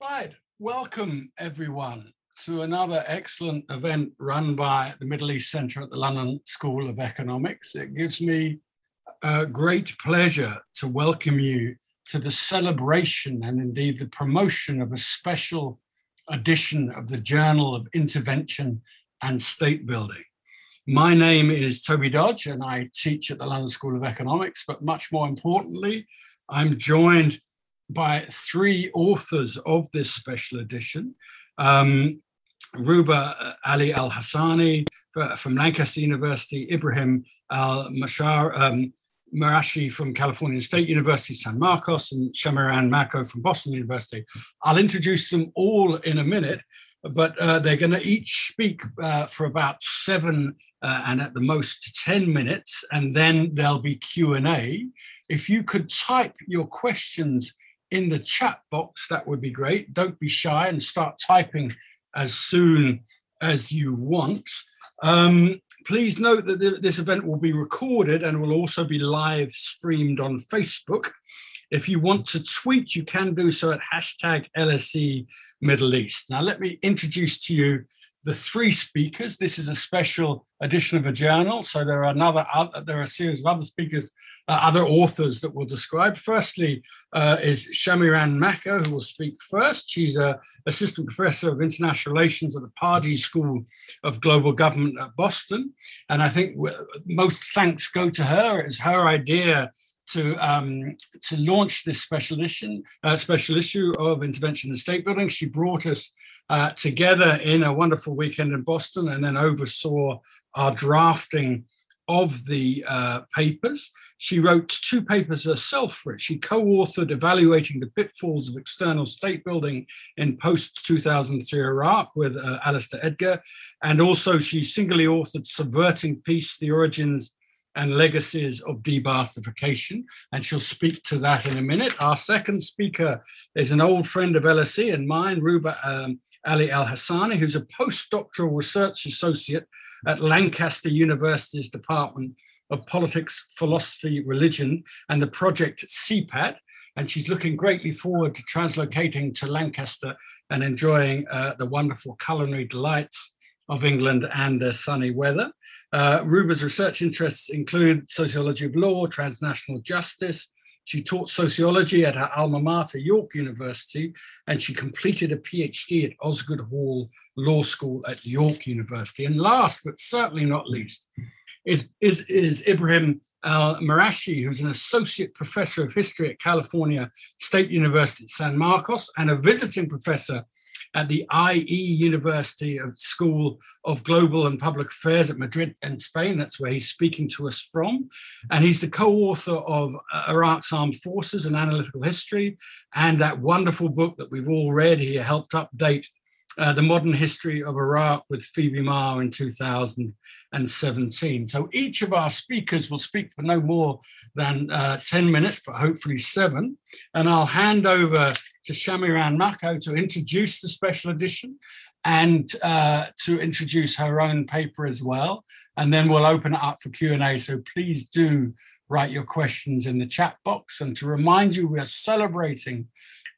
Right. Welcome, everyone, to another excellent event run by the Middle East Centre at the London School of Economics. It gives me a great pleasure to welcome you to the celebration and indeed the promotion of a special edition of the Journal of Intervention and State Building. My name is Toby Dodge, and I teach at the London School of Economics. But much more importantly, I'm joined by three authors of this special edition. Um, Ruba Ali Al Hassani uh, from Lancaster University, Ibrahim Al Mashar, um, Marashi from California State University, San Marcos, and Shamiran Mako from Boston University. I'll introduce them all in a minute, but uh, they're going to each speak uh, for about seven uh, and at the most 10 minutes, and then there'll be Q&A. If you could type your questions in the chat box, that would be great. Don't be shy and start typing as soon as you want. Um, please note that th- this event will be recorded and will also be live streamed on Facebook. If you want to tweet, you can do so at hashtag LSE Middle East. Now, let me introduce to you the three speakers. This is a special edition of a journal, so there are another there are a series of other speakers, uh, other authors that will describe. Firstly, uh, is Shamiran Mako, who will speak first. She's a assistant professor of international relations at the Pardee School of Global Government at Boston, and I think most thanks go to her. It's her idea to um, to launch this special issue, uh, special issue of intervention in state building. She brought us uh, together in a wonderful weekend in Boston, and then oversaw our drafting of the uh, papers. She wrote two papers herself for it. She co authored Evaluating the Pitfalls of External State Building in Post 2003 Iraq with uh, Alistair Edgar. And also, she singly authored Subverting Peace The Origins and legacies of de-Baathification. And she'll speak to that in a minute. Our second speaker is an old friend of LSE and mine, Ruba um, Ali Al Hassani, who's a postdoctoral research associate at Lancaster University's Department of Politics, Philosophy, Religion, and the project CPAT. And she's looking greatly forward to translocating to Lancaster and enjoying uh, the wonderful culinary delights of England and their sunny weather. Uh, Ruba's research interests include sociology of law, transnational justice. She taught sociology at her alma mater, York University, and she completed a PhD at Osgoode Hall Law School at York University. And last but certainly not least is, is, is Ibrahim Al Marashi, who's an associate professor of history at California State University San Marcos and a visiting professor at the IE University of School of Global and Public Affairs at Madrid in Spain. That's where he's speaking to us from. And he's the co author of uh, Iraq's Armed Forces and Analytical History and that wonderful book that we've all read. He helped update uh, the modern history of Iraq with Phoebe Marr in 2017. So each of our speakers will speak for no more than uh, 10 minutes, but hopefully seven. And I'll hand over to Shamiran Mako to introduce the special edition and uh, to introduce her own paper as well. And then we'll open it up for Q&A. So please do write your questions in the chat box. And to remind you, we are celebrating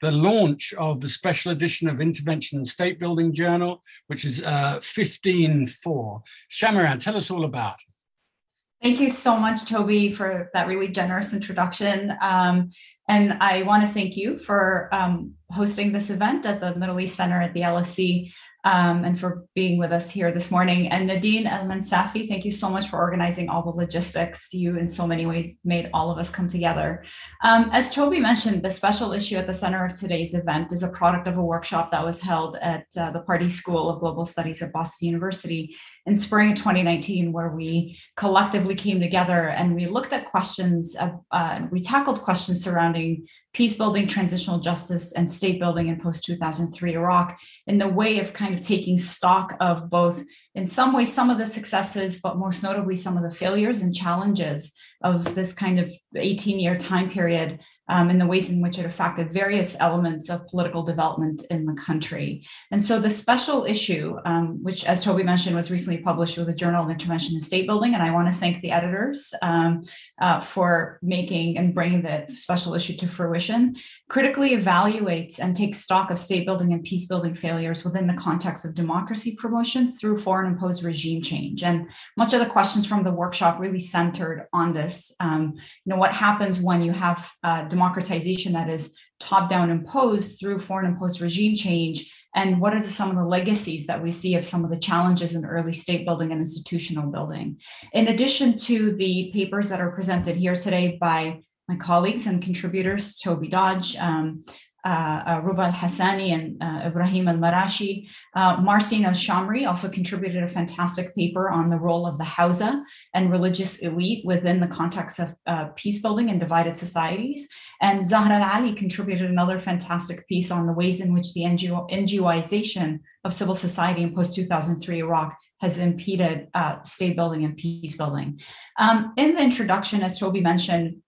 the launch of the special edition of Intervention and State Building Journal, which is uh, 15.4. Shamiran, tell us all about it. Thank you so much, Toby, for that really generous introduction. Um, and I want to thank you for um, hosting this event at the Middle East Center at the LSE um, and for being with us here this morning. And Nadine El Mansafi, thank you so much for organizing all the logistics. You, in so many ways, made all of us come together. Um, as Toby mentioned, the special issue at the center of today's event is a product of a workshop that was held at uh, the Pardee School of Global Studies at Boston University in spring of 2019, where we collectively came together and we looked at questions, of, uh, we tackled questions surrounding peace building, transitional justice, and state building in post 2003 Iraq in the way of kind of taking stock of both, in some ways, some of the successes, but most notably some of the failures and challenges of this kind of 18 year time period um, in the ways in which it affected various elements of political development in the country. And so the special issue, um, which, as Toby mentioned, was recently published with the Journal of Intervention in State Building, and I want to thank the editors um, uh, for making and bringing the special issue to fruition, critically evaluates and takes stock of state building and peace building failures within the context of democracy promotion through foreign imposed regime change. And much of the questions from the workshop really centered on this. Um, you know, what happens when you have uh, democratization that is top down imposed through foreign imposed regime change? And what are the, some of the legacies that we see of some of the challenges in early state building and institutional building? In addition to the papers that are presented here today by my colleagues and contributors toby dodge um, uh, uh, Ruba Hassani and uh, Ibrahim Al Marashi. Uh, Marsin Alshamary also contributed a fantastic paper on the role of the Hawza and religious elite within the context of uh, peace building and divided societies. And Zahra Al Ali contributed another fantastic piece on the ways in which the NGO, NGOization of civil society in post 2003 Iraq has impeded uh, state building and peace building. Um, in the introduction, as Toby mentioned,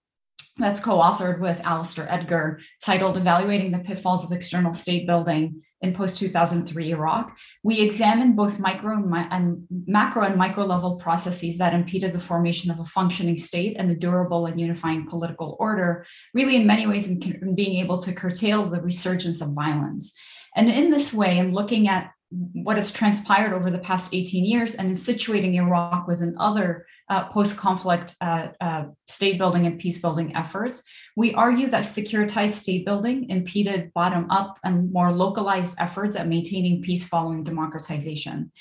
that's co-authored with Alistair Edgar, titled Evaluating the Pitfalls of External State Building in Post-2003 Iraq. We examined both micro and, mi- and, macro and micro level processes that impeded the formation of a functioning state and a durable and unifying political order, really in many ways in, in being able to curtail the resurgence of violence. And in this way, in looking at what has transpired over the past 18 years and in situating Iraq within other uh, post conflict uh, uh, state building and peace building efforts. We argue that securitized state building impeded bottom up and more localized efforts at maintaining peace following democratization.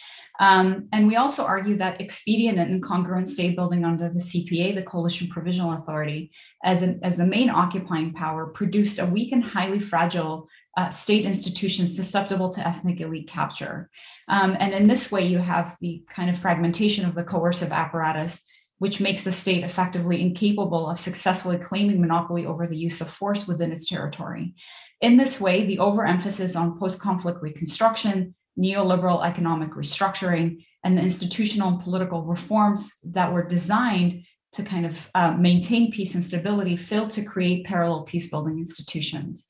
Um, and we also argue that expedient and incongruent state building under the CPA, the Coalition Provisional Authority, as, an, as the main occupying power, produced a weak and highly fragile uh, state institutions susceptible to ethnic elite capture. Um, and in this way, you have the kind of fragmentation of the coercive apparatus, which makes the state effectively incapable of successfully claiming monopoly over the use of force within its territory. In this way, the overemphasis on post conflict reconstruction, neoliberal economic restructuring, and the institutional and political reforms that were designed to kind of uh, maintain peace and stability failed to create parallel peace building institutions.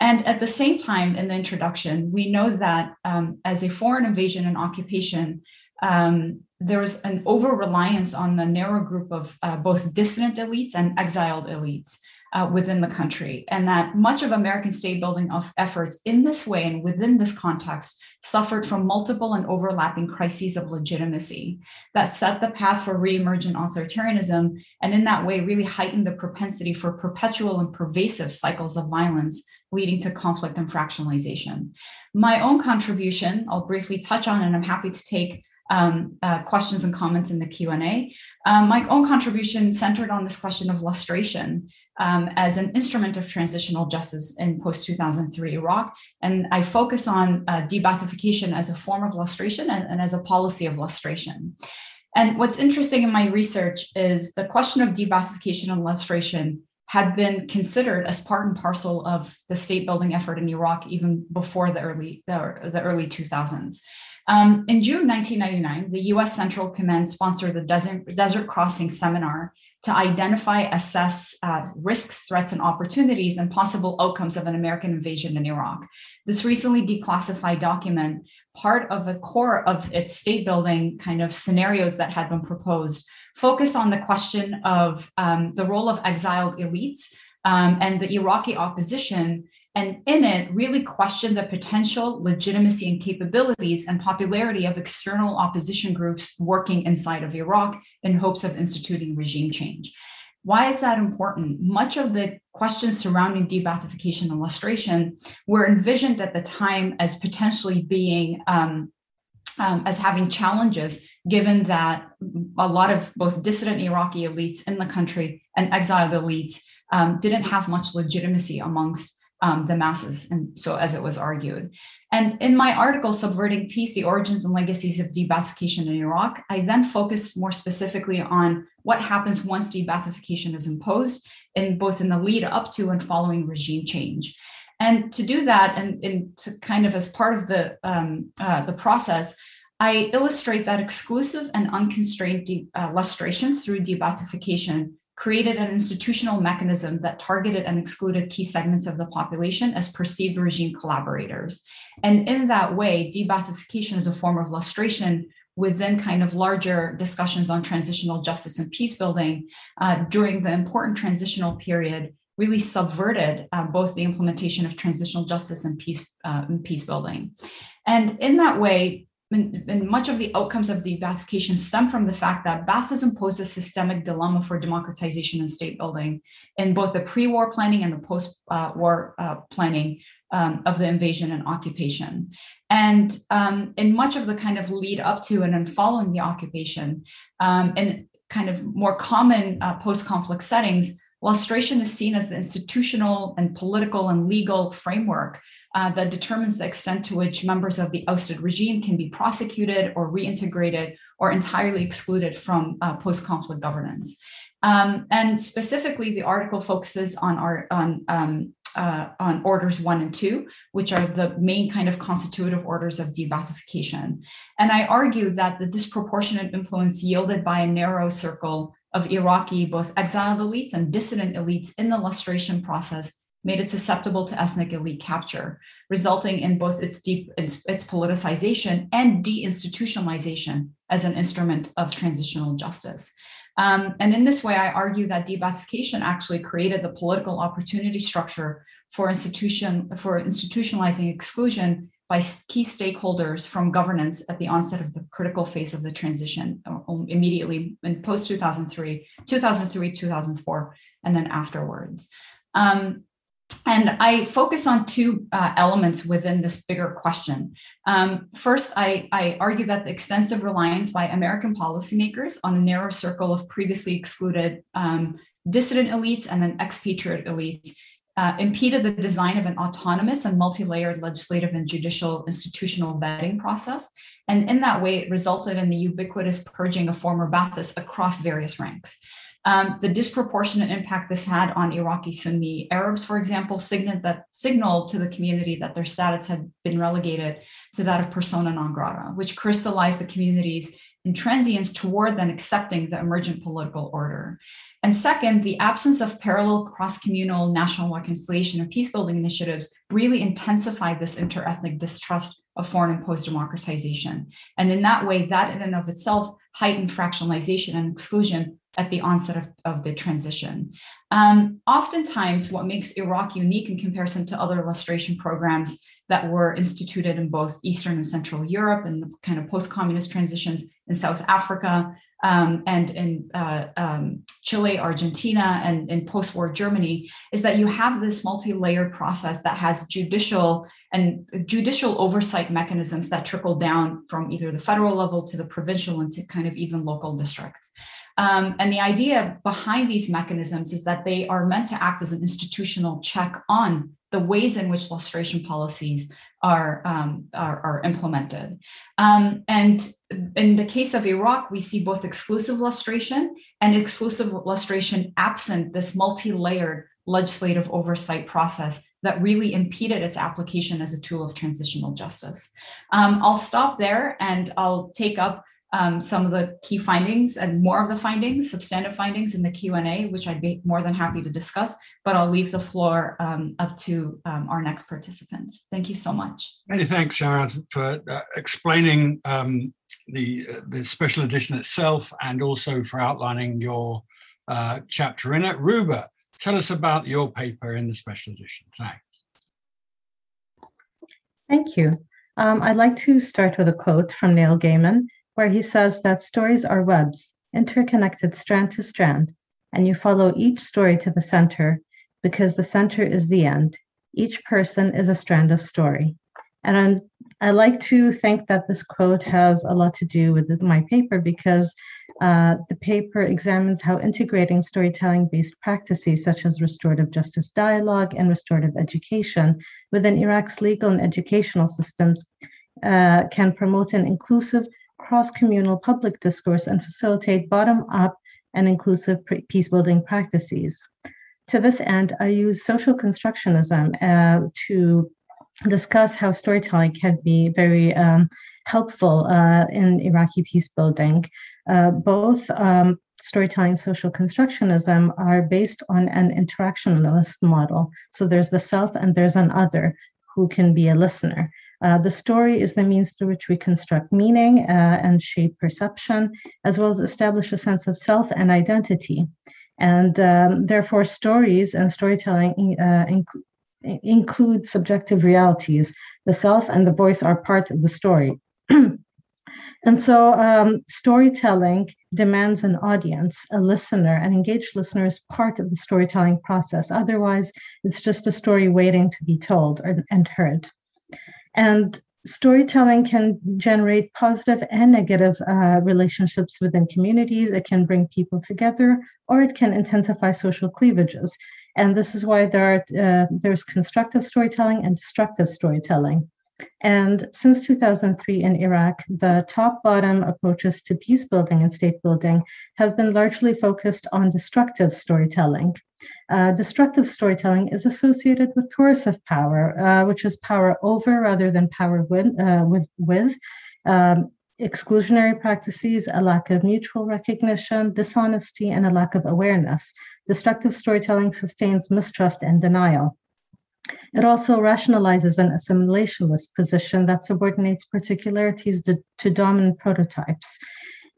And at the same time, in the introduction, we know that um, as a foreign invasion and occupation, um, there was an over reliance on a narrow group of uh, both dissident elites and exiled elites uh, within the country, and that much of American state building of efforts in this way and within this context suffered from multiple and overlapping crises of legitimacy that set the path for reemergent authoritarianism, and in that way really heightened the propensity for perpetual and pervasive cycles of violence leading to conflict and fractionalization. My own contribution, I'll briefly touch on, and I'm happy to take um, uh, questions and comments in the Q&A. Um, my own contribution centered on this question of lustration um, as an instrument of transitional justice in post-2003 Iraq. And I focus on uh, de-Baathification as a form of lustration and, and as a policy of lustration. And what's interesting in my research is the question of de-Baathification and lustration had been considered as part and parcel of the state building effort in Iraq even before the early the, the early 2000s. Um, in June 1999, the U.S. Central Command sponsored the Desert, Desert Crossing Seminar to identify, assess uh, risks, threats, and opportunities and possible outcomes of an American invasion in Iraq. This recently declassified document, part of the core of its state building kind of scenarios that had been proposed, focus on the question of um, the role of exiled elites um, and the Iraqi opposition. And in it, really question the potential legitimacy and capabilities and popularity of external opposition groups working inside of Iraq in hopes of instituting regime change. Why is that important? Much of the questions surrounding de-Baathification and lustration were envisioned at the time as potentially being um, um, as having challenges, given that a lot of both dissident Iraqi elites in the country and exiled elites um, didn't have much legitimacy amongst um, the masses, and so as it was argued. And in my article, Subverting Peace The Origins and Legacies of De-Baathification in Iraq, I then focus more specifically on what happens once de-Baathification is imposed, in both in the lead up to and following regime change. And to do that, and, and to kind of as part of the um, uh, the process, I illustrate that exclusive and unconstrained de- uh, lustration through de-Baathification created an institutional mechanism that targeted and excluded key segments of the population as perceived regime collaborators. And in that way, de-Baathification is a form of lustration within kind of larger discussions on transitional justice and peace building uh, during the important transitional period really subverted uh, both the implementation of transitional justice and peace uh, and peace building and in that way and, much of the outcomes of de-Baathification stem from the fact that Baathism posed a systemic dilemma for democratization and state building in both the pre-war planning and the post-war uh, planning um, of the invasion and occupation. And um, in much of the kind of lead up to and then following the occupation, um, in kind of more common uh, post-conflict settings, lustration is seen as the institutional and political and legal framework uh, that determines the extent to which members of the ousted regime can be prosecuted or reintegrated or entirely excluded from uh, post-conflict governance. Um, and specifically, the article focuses on our on um, uh, on orders one and two, which are the main kind of constitutive orders of de-Baathification. And I argue that the disproportionate influence yielded by a narrow circle of Iraqi, both exiled elites and dissident elites in the lustration process made it susceptible to ethnic elite capture, resulting in both its deep its, its politicization and deinstitutionalization as an instrument of transitional justice. Um, and in this way, I argue that de-Baathification actually created the political opportunity structure for institution for institutionalizing exclusion by key stakeholders from governance at the onset of the critical phase of the transition, uh, um, immediately in post 2003, 2003, 2004, and then afterwards. Um, and I focus on two uh, elements within this bigger question. Um, first, I, I, argue that the extensive reliance by American policymakers on a narrow circle of previously excluded um, dissident elites and then expatriate elites uh, impeded the design of an autonomous and multi-layered legislative and judicial institutional vetting process. And in that way, it resulted in the ubiquitous purging of former Baathists across various ranks. Um, the disproportionate impact this had on Iraqi Sunni Arabs, for example, signaled that signaled to the community that their status had been relegated to that of persona non grata, which crystallized the community's intransience toward then accepting the emergent political order. And second, the absence of parallel cross-communal national reconciliation and peace-building initiatives really intensified this interethnic distrust of foreign imposed democratization. And in that way, that in and of itself heightened fractionalization and exclusion at the onset of, of the transition. Um, oftentimes, what makes Iraq unique in comparison to other lustration programs that were instituted in both Eastern and Central Europe and the kind of post communist transitions in South Africa um, and in uh, um, Chile, Argentina, and in post war Germany is that you have this multi layered process that has judicial and judicial oversight mechanisms that trickle down from either the federal level to the provincial and to kind of even local districts. Um, and the idea behind these mechanisms is that they are meant to act as an institutional check on the ways in which lustration policies are, um, are, are, implemented. Um, and in the case of Iraq, we see both exclusive lustration and exclusive lustration absent this multi layered legislative oversight process that really impeded its application as a tool of transitional justice. Um, I'll stop there and I'll take up um, some of the key findings and more of the findings, substantive findings in the Q&A, which I'd be more than happy to discuss, but I'll leave the floor um, up to um, our next participants. Thank you so much. Many thanks, Sharon, for uh, explaining um, the, uh, the special edition itself and also for outlining your uh, chapter in it. Ruba, tell us about your paper in the special edition. Thanks. Thank you. Um, I'd like to start with a quote from Neil Gaiman where he says that stories are webs, interconnected strand to strand, and you follow each story to the center because the center is the end. Each person is a strand of story. And I like to think that this quote has a lot to do with my paper because uh, the paper examines how integrating storytelling based practices such as restorative justice dialogue and restorative education within Iraq's legal and educational systems uh, can promote an inclusive, cross communal public discourse and facilitate bottom up and inclusive peace building practices. To this end, I use social constructionism uh, to discuss how storytelling can be very um, helpful uh, in Iraqi peace building, uh, both um, storytelling social constructionism are based on an interactionalist model. So there's the self and there's an other who can be a listener. Uh, the story is the means through which we construct meaning uh, and shape perception, as well as establish a sense of self and identity. And um, therefore, stories and storytelling uh, inc- include subjective realities. The self and the voice are part of the story. and so, um, storytelling demands an audience, a listener, an engaged listener is part of the storytelling process. Otherwise, it's just a story waiting to be told or, and heard. And storytelling can generate positive and negative uh, relationships within communities. It can bring people together, or it can intensify social cleavages. And this is why there are uh, there's constructive storytelling and destructive storytelling. And since 2003 in Iraq, the top bottom approaches to peace building and state building have been largely focused on destructive storytelling. Uh, destructive storytelling is associated with coercive power, uh, which is power over rather than power with, uh, with, with um, exclusionary practices, a lack of mutual recognition, dishonesty, and a lack of awareness. Destructive storytelling sustains mistrust and denial. It also rationalizes an assimilationist position that subordinates particularities to, to dominant prototypes.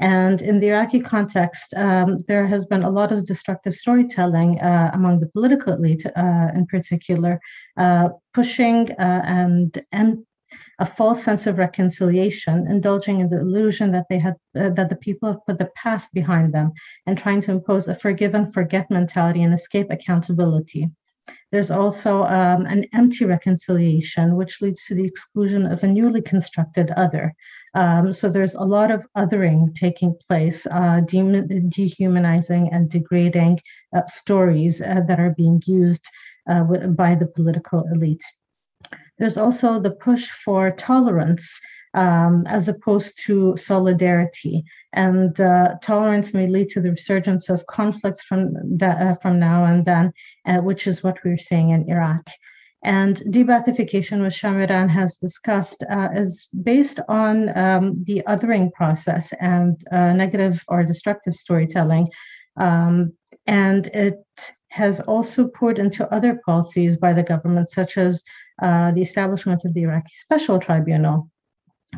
And in the Iraqi context, um, there has been a lot of destructive storytelling uh, among the political elite, uh, in particular, uh, pushing uh, and and a false sense of reconciliation, indulging in the illusion that they had uh, that the people have put the past behind them, and trying to impose a forgive and forget mentality and escape accountability. There's also um, an empty reconciliation, which leads to the exclusion of a newly constructed other. Um, so there's a lot of othering taking place, uh, de- dehumanizing and degrading uh, stories uh, that are being used uh, by the political elite. There's also the push for tolerance um, as opposed to solidarity. And uh, tolerance may lead to the resurgence of conflicts from, that, uh, from now and then, uh, which is what we're seeing in Iraq. And de-Baathification, which Shamiran has discussed, uh, is based on um, the othering process and uh, negative or destructive storytelling. Um, and it has also poured into other policies by the government, such as uh, the establishment of the Iraqi Special Tribunal.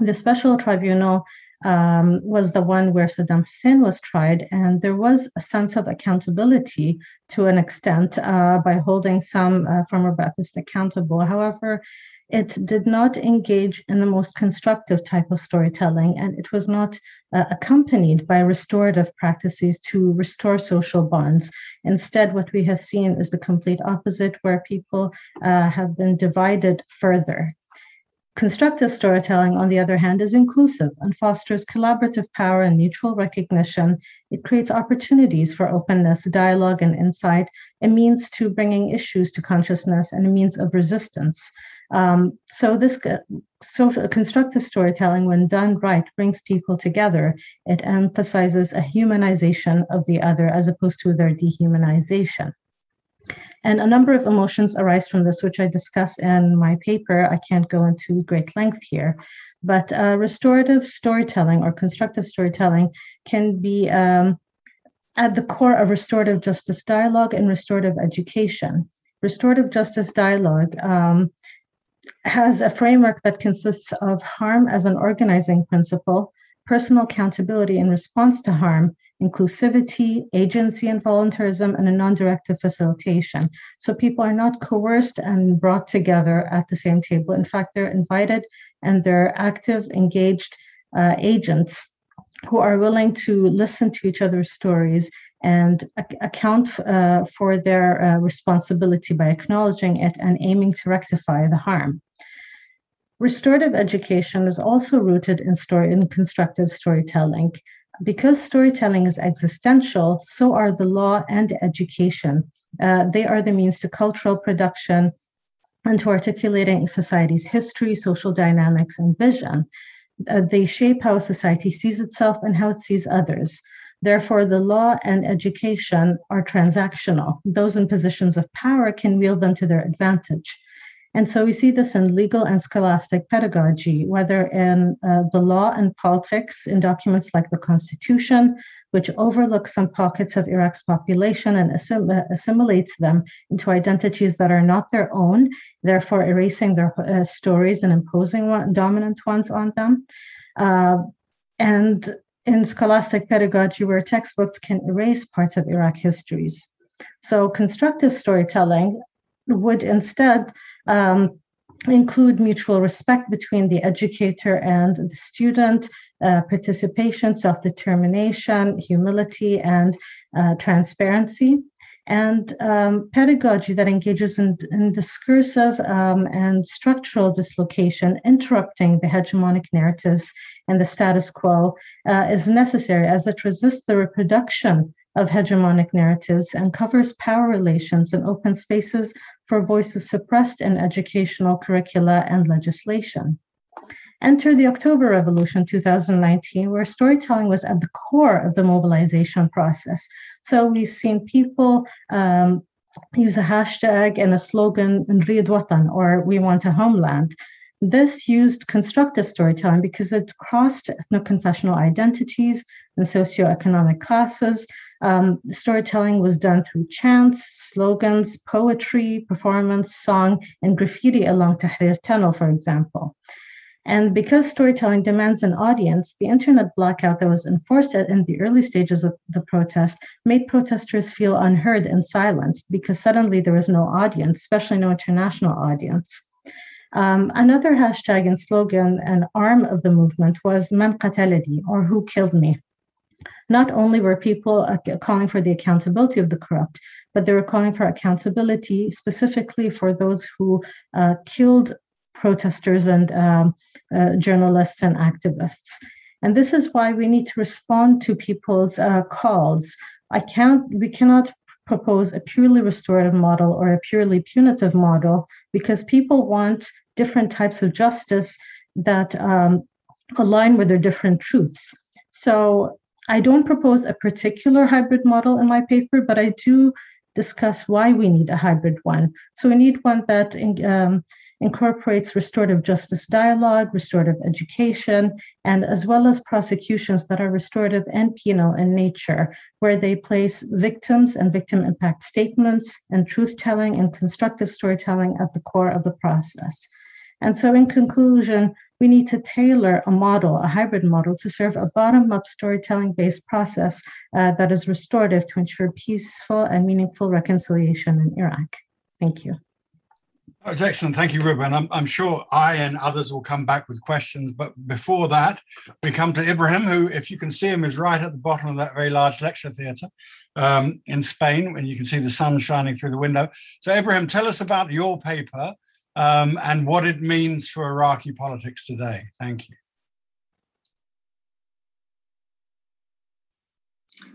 The Special Tribunal um, was the one where Saddam Hussein was tried, and there was a sense of accountability to an extent uh, by holding some uh, former Baathists accountable. However, it did not engage in the most constructive type of storytelling, and it was not uh, accompanied by restorative practices to restore social bonds. Instead, what we have seen is the complete opposite, where people uh, have been divided further. Constructive storytelling, on the other hand, is inclusive and fosters collaborative power and mutual recognition. It creates opportunities for openness, dialogue, and insight, a means to bringing issues to consciousness, and a means of resistance. Um, so, this uh, social constructive storytelling, when done right, brings people together. It emphasizes a humanization of the other as opposed to their dehumanization. And a number of emotions arise from this, which I discuss in my paper. I can't go into great length here, but uh, restorative storytelling or constructive storytelling can be um, at the core of restorative justice dialogue and restorative education. Restorative justice dialogue um, has a framework that consists of harm as an organizing principle, personal accountability in response to harm, inclusivity, agency and voluntarism, and a non directive facilitation. So people are not coerced and brought together at the same table. In fact, they're invited and they're active, engaged uh, agents who are willing to listen to each other's stories and ac- account uh, for their uh, responsibility by acknowledging it and aiming to rectify the harm. Restorative education is also rooted in story in constructive storytelling because storytelling is existential, so are the law and education. Uh, they are the means to cultural production and to articulating society's history, social dynamics, and vision. Uh, they shape how society sees itself and how it sees others. Therefore, the law and education are transactional. Those in positions of power can wield them to their advantage. And so we see this in legal and scholastic pedagogy, whether in uh, the law and politics in documents like the Constitution, which overlooks some pockets of Iraq's population and assim- uh, assimilates them into identities that are not their own, therefore erasing their uh, stories and imposing one, dominant ones on them. Uh, and in scholastic pedagogy, where textbooks can erase parts of Iraq histories. So constructive storytelling would instead um, include mutual respect between the educator and the student, uh, participation, self determination, humility, and uh, transparency. And um, pedagogy that engages in, in discursive um, and structural dislocation, interrupting the hegemonic narratives and the status quo, uh, is necessary as it resists the reproduction of hegemonic narratives and covers power relations and open spaces for voices suppressed in educational curricula and legislation. Enter the October Revolution 2019, where storytelling was at the core of the mobilization process. So we've seen people um, use a hashtag and a slogan, Nrid or we want a homeland. This used constructive storytelling because it crossed ethno-confessional identities and socioeconomic classes, um, storytelling was done through chants, slogans, poetry, performance, song, and graffiti along Tahrir Tunnel, for example. And because storytelling demands an audience, the internet blackout that was enforced in the early stages of the protest made protesters feel unheard and silenced because suddenly there was no audience, especially no international audience. Um, another hashtag and slogan and arm of the movement was Man qatalani, or Who Killed Me. Not only were people calling for the accountability of the corrupt, but they were calling for accountability specifically for those who uh, killed protesters and um, uh, journalists and activists. And this is why we need to respond to people's uh, calls. I can't, we cannot propose a purely restorative model or a purely punitive model because people want different types of justice that um, align with their different truths. So I don't propose a particular hybrid model in my paper, but I do discuss why we need a hybrid one. So we need one that um, incorporates restorative justice dialogue, restorative education, and as well as prosecutions that are restorative and penal in nature, where they place victims and victim impact statements and truth telling and constructive storytelling at the core of the process. And so, in conclusion, we need to tailor a model, a hybrid model, to serve a bottom up storytelling based process uh, that is restorative to ensure peaceful and meaningful reconciliation in Iraq. Thank you. That was excellent. Thank you, Ruben. I'm, I'm, sure I and others will come back with questions. But before that, we come to Ibrahim, who, if you can see him, is right at the bottom of that very large lecture theatre um, in Spain, and you can see the sun shining through the window. So, Ibrahim, tell us about your paper um, and what it means for Iraqi politics today. Thank you.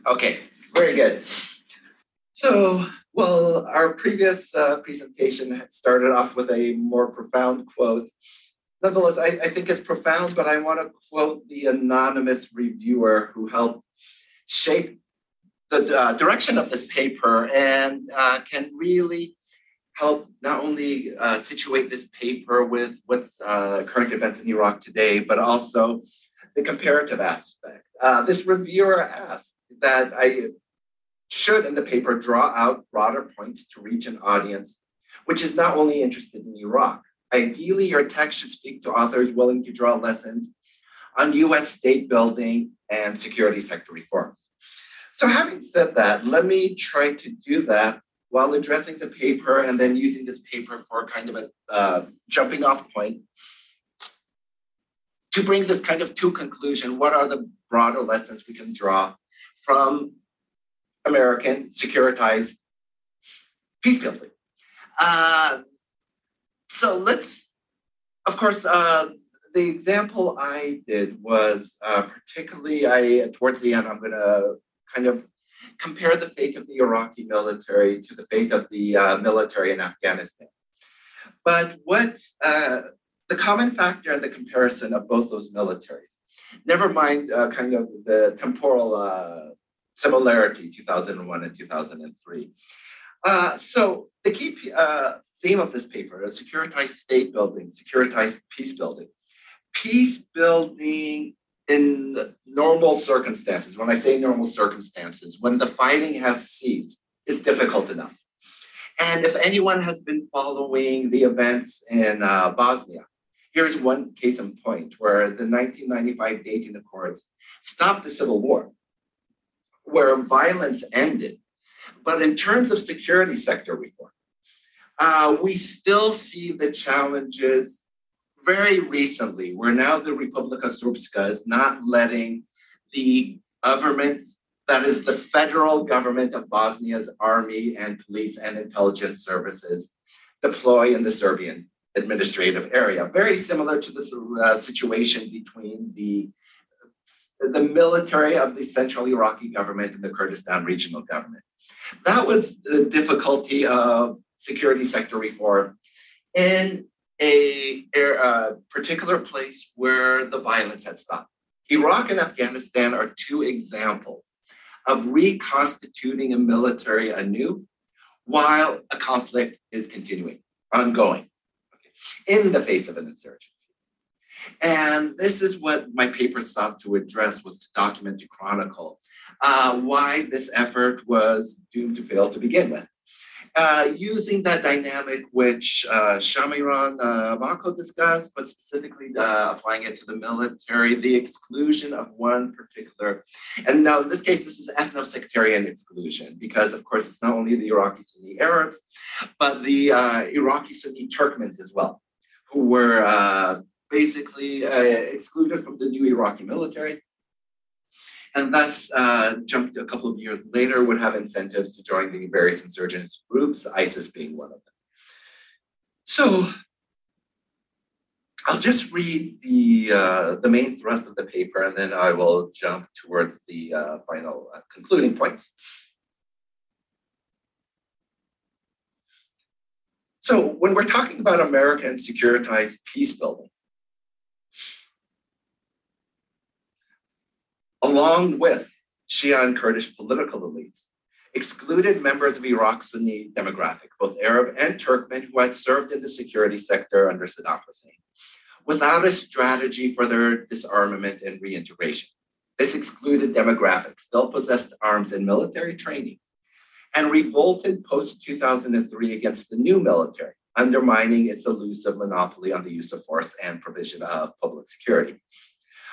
Okay, very good. So, well, our previous uh, presentation started off with a more profound quote. Nonetheless, I, I think it's profound, but I want to quote the anonymous reviewer who helped shape the uh, direction of this paper and uh, can really help not only uh, situate this paper with what's uh, current events in Iraq today, but also the comparative aspect. Uh, this reviewer asked that I should, in the paper, draw out broader points to reach an audience which is not only interested in Iraq. Ideally, your text should speak to authors willing to draw lessons on US state building and security sector reforms. So, having said that, let me try to do that while addressing the paper and then using this paper for kind of a uh, jumping off point to bring this kind of to conclusion what are the broader lessons we can draw from american securitized peace building uh, so let's of course uh, the example i did was uh, particularly i towards the end i'm going to kind of compare the fate of the Iraqi military to the fate of the uh, military in Afghanistan. But what uh, the common factor in the comparison of both those militaries, never mind uh, kind of the temporal similarity, 2001 and 2003. Uh, so the key uh, theme of this paper, is securitized state building, securitized peace building. Peace building in normal circumstances, when I say normal circumstances, when the fighting has ceased, is difficult enough. And if anyone has been following the events in uh, Bosnia, here's one case in point where the 1995 Dayton Accords stopped the civil war, where violence ended. But in terms of security sector reform, uh, we still see the challenges very recently, where now the Republika Srpska is not letting the government, that is the federal government of Bosnia's army and police and intelligence services, deploy in the Serbian administrative area. Very similar to the uh, situation between the the military of the central Iraqi government and the Kurdistan regional government. That was the difficulty of security sector reform in a, a particular place where the violence had stopped. Iraq and Afghanistan are two examples of reconstituting a military anew while a conflict is continuing, ongoing, okay, in the face of an insurgency. And this is what my paper sought to address was to document, to chronicle uh, why this effort was doomed to fail to begin with. Uh, using that dynamic which uh, Shamiran uh, Mako discussed, but specifically uh, applying it to the military, the exclusion of one particular, and now in this case, this is ethno-sectarian exclusion, because of course it's not only the Iraqi Sunni Arabs, but the uh, Iraqi Sunni Turkmens as well, who were uh, basically uh, excluded from the new Iraqi military and thus uh, jumped a couple of years later would have incentives to join the various insurgent groups, ISIS being one of them. So I'll just read the, uh, the main thrust of the paper and then I will jump towards the uh, final uh, concluding points. So when we're talking about American securitized peace building, along with Shia and Kurdish political elites, excluded members of Iraq's Sunni demographic, both Arab and Turkmen, who had served in the security sector under Saddam Hussein, without a strategy for their disarmament and reintegration. This excluded demographic still possessed arms and military training and revolted post 2003 against the new military, undermining its elusive monopoly on the use of force and provision of public security.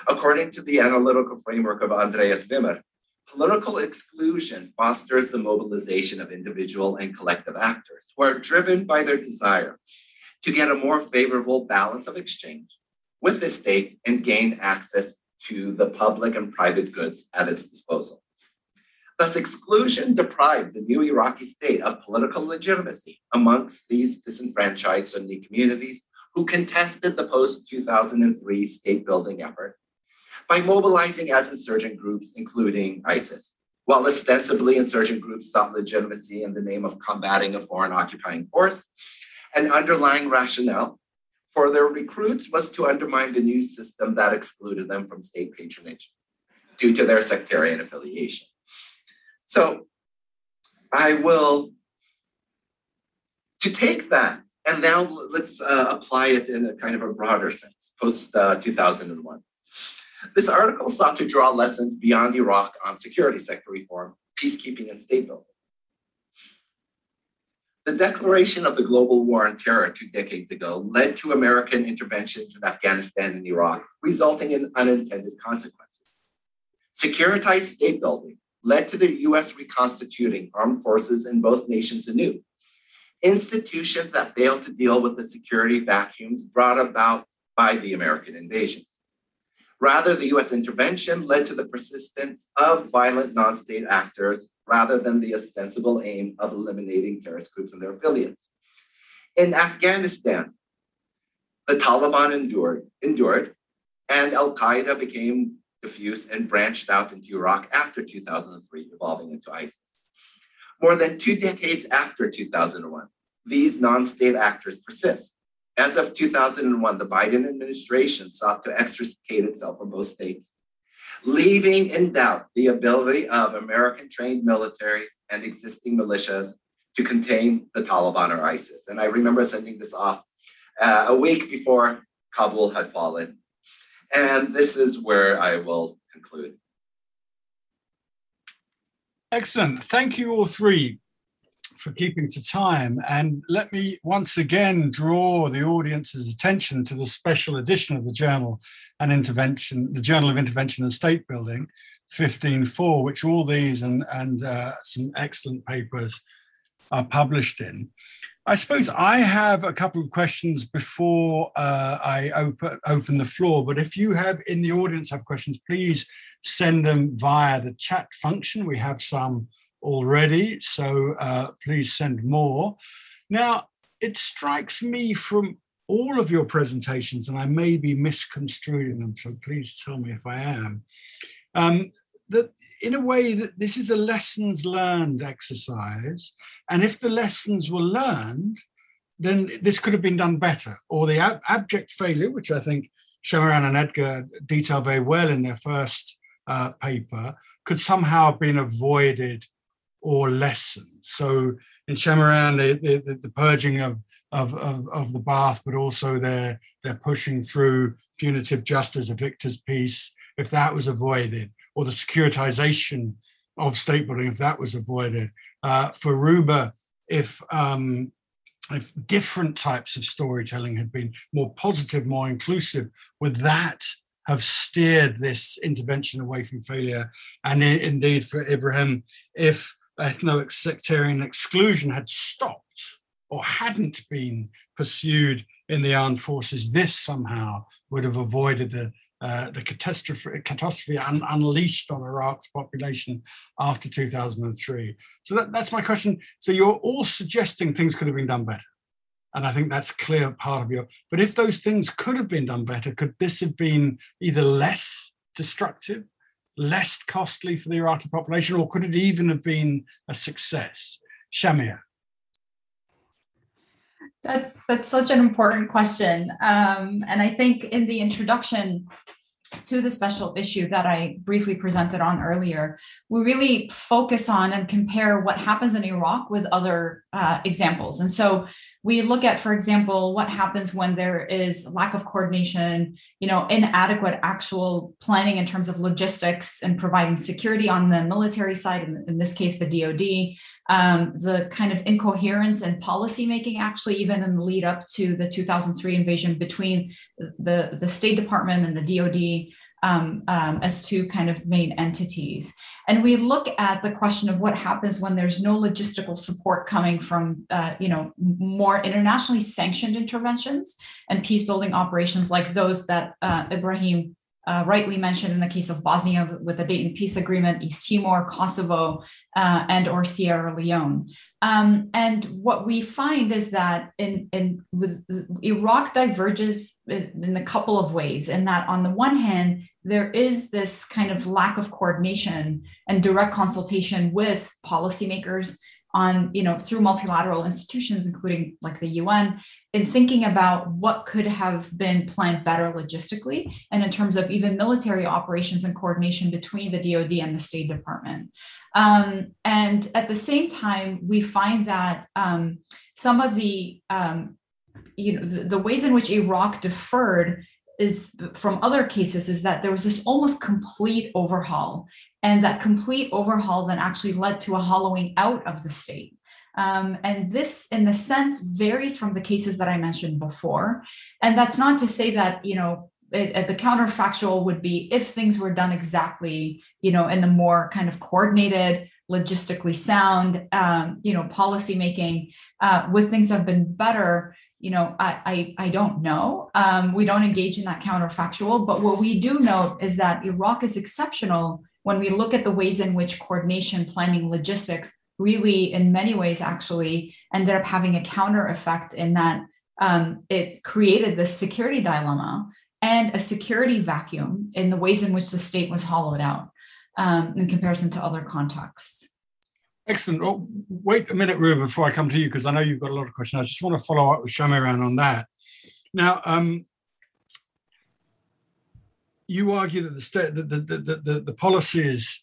According to the analytical framework of Andreas Wimmer, political exclusion fosters the mobilization of individual and collective actors who are driven by their desire to get a more favorable balance of exchange with the state and gain access to the public and private goods at its disposal. Thus, exclusion deprived the new Iraqi state of political legitimacy amongst these disenfranchised Sunni communities who contested the post 2003 state building effort by mobilizing as insurgent groups, including ISIS. While ostensibly insurgent groups sought legitimacy in the name of combating a foreign occupying force, an underlying rationale for their recruits was to undermine the new system that excluded them from state patronage due to their sectarian affiliation. So I will, to take that, and now let's uh, apply it in a kind of a broader sense, post uh, 2001. This article sought to draw lessons beyond Iraq on security sector reform, peacekeeping, and state building. The declaration of the global war on terror two decades ago led to American interventions in Afghanistan and Iraq, resulting in unintended consequences. Securitized state building led to the US reconstituting armed forces in both nations anew. Institutions that failed to deal with the security vacuums brought about by the American invasions. Rather, the US intervention led to the persistence of violent non state actors rather than the ostensible aim of eliminating terrorist groups and their affiliates. In Afghanistan, the Taliban endured, endured and Al Qaeda became diffuse and branched out into Iraq after 2003, evolving into ISIS. More than two decades after 2001, these non state actors persist. As of 2001, the Biden administration sought to extricate itself from both states, leaving in doubt the ability of American trained militaries and existing militias to contain the Taliban or ISIS. And I remember sending this off uh, a week before Kabul had fallen. And this is where I will conclude. Excellent. Thank you all three for keeping to time. And let me once again draw the audience's attention to the special edition of the Journal and Intervention, the Journal of Intervention and State Building, 15.4, which all these and, and uh, some excellent papers are published in. I suppose I have a couple of questions before uh, I open, open the floor, but if you have in the audience have questions, please send them via the chat function. We have some already, so uh, please send more. Now, it strikes me from all of your presentations, and I may be misconstruing them, so please tell me if I am, um, that in a way that this is a lessons learned exercise, and if the lessons were learned, then this could have been done better. Or the ab- abject failure, which I think Shamiran and Edgar detail very well in their first uh, paper, could somehow have been avoided or lessened. So in Shamiran, the, the, the purging of, of, of, of, the Ba'ath, but also they're, they're pushing through punitive justice, a victor's peace, if that was avoided, or the securitization of state building, if that was avoided. Uh, for Ruba, if um, if different types of storytelling had been more positive, more inclusive, would that have steered this intervention away from failure? And indeed, for Ibrahim, if ethno sectarian exclusion had stopped or hadn't been pursued in the armed forces, this somehow would have avoided the uh, the catastrophe, catastrophe un- unleashed on Iraq's population after 2003. So that, that's my question. So you're all suggesting things could have been done better. And I think that's clear part of your. But if those things could have been done better, could this have been either less destructive less costly for the Iraqi population, or could it even have been a success? Shamia. That's that's such an important question, um, and I think in the introduction to the special issue that I briefly presented on earlier, we really focus on and compare what happens in Iraq with other uh, examples. And so we look at, for example, what happens when there is lack of coordination, you know, inadequate actual planning in terms of logistics and providing security on the military side, in, in this case, the DoD, um, the kind of incoherence and policymaking, actually, even in the lead up to the 2003 invasion between the, the State Department and the DoD um, um, as two kind of main entities. And we look at the question of what happens when there's no logistical support coming from, uh, you know, more internationally sanctioned interventions and peace building operations like those that uh, Ibrahim uh, rightly mentioned in the case of Bosnia with the Dayton Peace Agreement, East Timor, Kosovo, uh, and or Sierra Leone. Um, and what we find is that in, in with Iraq diverges in, in a couple of ways. In that, on the one hand, there is this kind of lack of coordination and direct consultation with policymakers on you know through multilateral institutions including like the un in thinking about what could have been planned better logistically and in terms of even military operations and coordination between the dod and the state department. Um, and at the same time we find that um, some of the um, you know the, the ways in which iraq deferred is from other cases is that there was this almost complete overhaul and that complete overhaul then actually led to a hollowing out of the state um, and this in the sense varies from the cases that i mentioned before. And that's not to say that you know it, the counterfactual would be if things were done exactly you know in the more kind of coordinated logistically sound um, you know policy making uh, with things have been better? You know, I I, I don't know. Um, we don't engage in that counterfactual, but what we do know is that Iraq is exceptional when we look at the ways in which coordination, planning, logistics really, in many ways, actually ended up having a counter effect in that um, it created this security dilemma and a security vacuum in the ways in which the state was hollowed out um, in comparison to other contexts. Excellent. Well, wait a minute, Ruba, before I come to you, because I know you've got a lot of questions. I just want to follow up with Shamiran on that. Now, um, you argue that the, state, the, the, the, the, the policies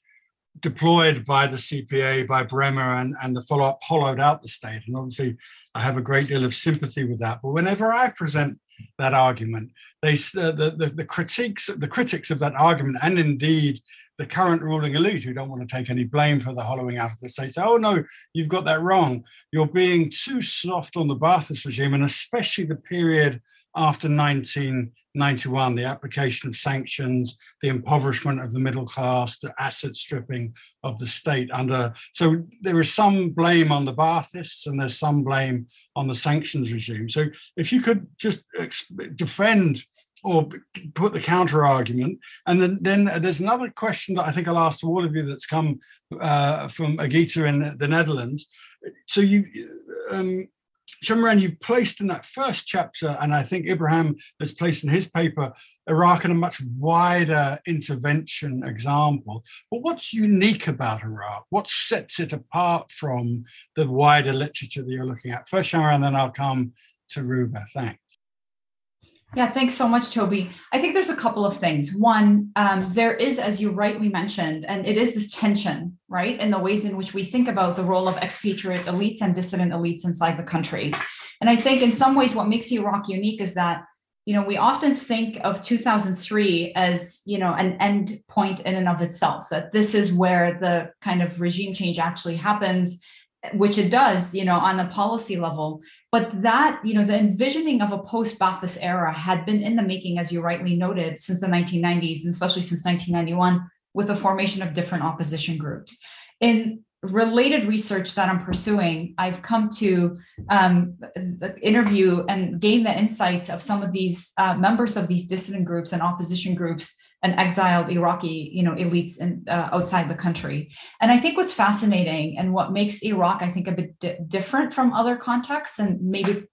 deployed by the CPA, by Bremer, and, and the follow up hollowed out the state. And obviously, I have a great deal of sympathy with that. But whenever I present that argument, they the, the, the critiques the critics of that argument, and indeed the current ruling elite who don't want to take any blame for the hollowing out of the state say, oh no, you've got that wrong. You're being too soft on the Ba'athist regime, and especially the period after 1991, the application of sanctions, the impoverishment of the middle class, the asset stripping of the state under. So there is some blame on the Baathists and there's some blame on the sanctions regime. So if you could just defend or put the counter argument. And then, then there's another question that I think I'll ask to all of you that's come uh, from Agita in the Netherlands. So you, um, Shamiran, you've placed in that first chapter, and I think Ibrahim has placed in his paper, Iraq in a much wider intervention example. But what's unique about Iraq? What sets it apart from the wider literature that you're looking at? First, Shamiran, then I'll come to Ruba. Thanks. Yeah, thanks so much, Toby. I think there's a couple of things. One, um, there is, as you rightly mentioned, and it is this tension, right, in the ways in which we think about the role of expatriate elites and dissident elites inside the country. And I think in some ways, what makes Iraq unique is that, you know, we often think of 2003 as, you know, an end point in and of itself, that this is where the kind of regime change actually happens which it does, you know, on a policy level. But that, you know, the envisioning of a post Ba'athist era had been in the making, as you rightly noted, since the 1990s, and especially since 1991, with the formation of different opposition groups. In related research that I'm pursuing, I've come to um, interview and gain the insights of some of these uh, members of these dissident groups and opposition groups and exiled Iraqi, you know, elites in, uh, outside the country. And I think what's fascinating and what makes Iraq, I think, a bit di- different from other contexts, and maybe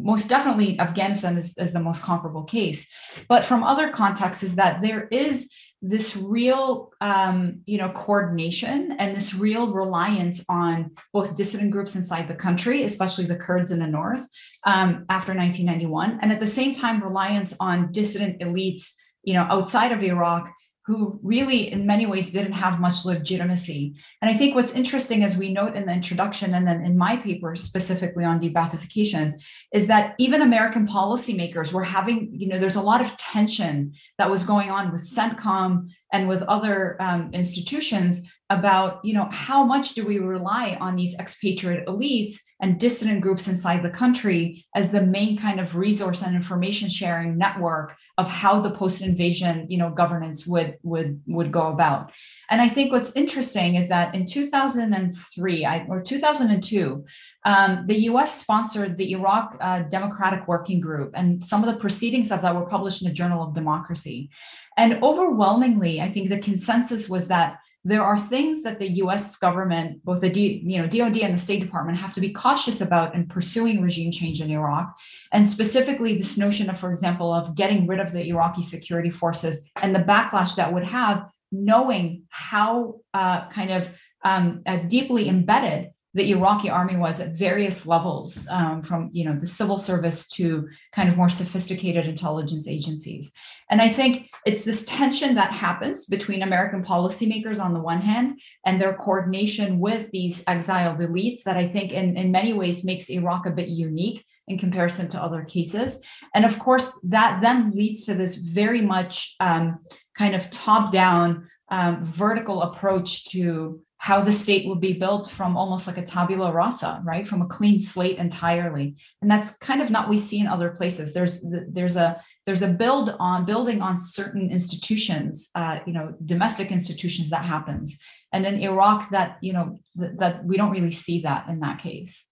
most definitely Afghanistan is, is the most comparable case, but from other contexts is that there is this real um, you know coordination and this real reliance on both dissident groups inside the country especially the kurds in the north um, after 1991 and at the same time reliance on dissident elites you know, outside of Iraq who really in many ways didn't have much legitimacy. And I think what's interesting as we note in the introduction and then in my paper specifically on de-Baathification is that even American policymakers were having, you know, there's a lot of tension that was going on with CENTCOM and with other um, institutions about you know how much do we rely on these expatriate elites and dissident groups inside the country as the main kind of resource and information sharing network of how the post invasion you know governance would would would go about? And i think what's interesting is that in 2003 I, or 2002 um, the us sponsored the iraq uh, democratic working group and some of the proceedings of that were published in the journal of democracy. And overwhelmingly i think the consensus was that there are things that the U.S. government, both the D, you know DoD and the State Department, have to be cautious about in pursuing regime change in Iraq, and specifically this notion of, for example, of getting rid of the Iraqi security forces and the backlash that would have, knowing how uh, kind of um, uh, deeply embedded the Iraqi army was at various levels, um, from you know the civil service to kind of more sophisticated intelligence agencies. And I think it's this tension that happens between American policymakers on the one hand and their coordination with these exiled elites that I think in, in many ways makes Iraq a bit unique in comparison to other cases. And of course, that then leads to this very much um, kind of top down um, vertical approach to how the state will be built from almost like a tabula rasa, right? From a clean slate entirely. And that's kind of not we see in other places. There's there's a there's a build on building on certain institutions, uh, you know, domestic institutions that happens. And in Iraq, that you know th- that we don't really see that in that case.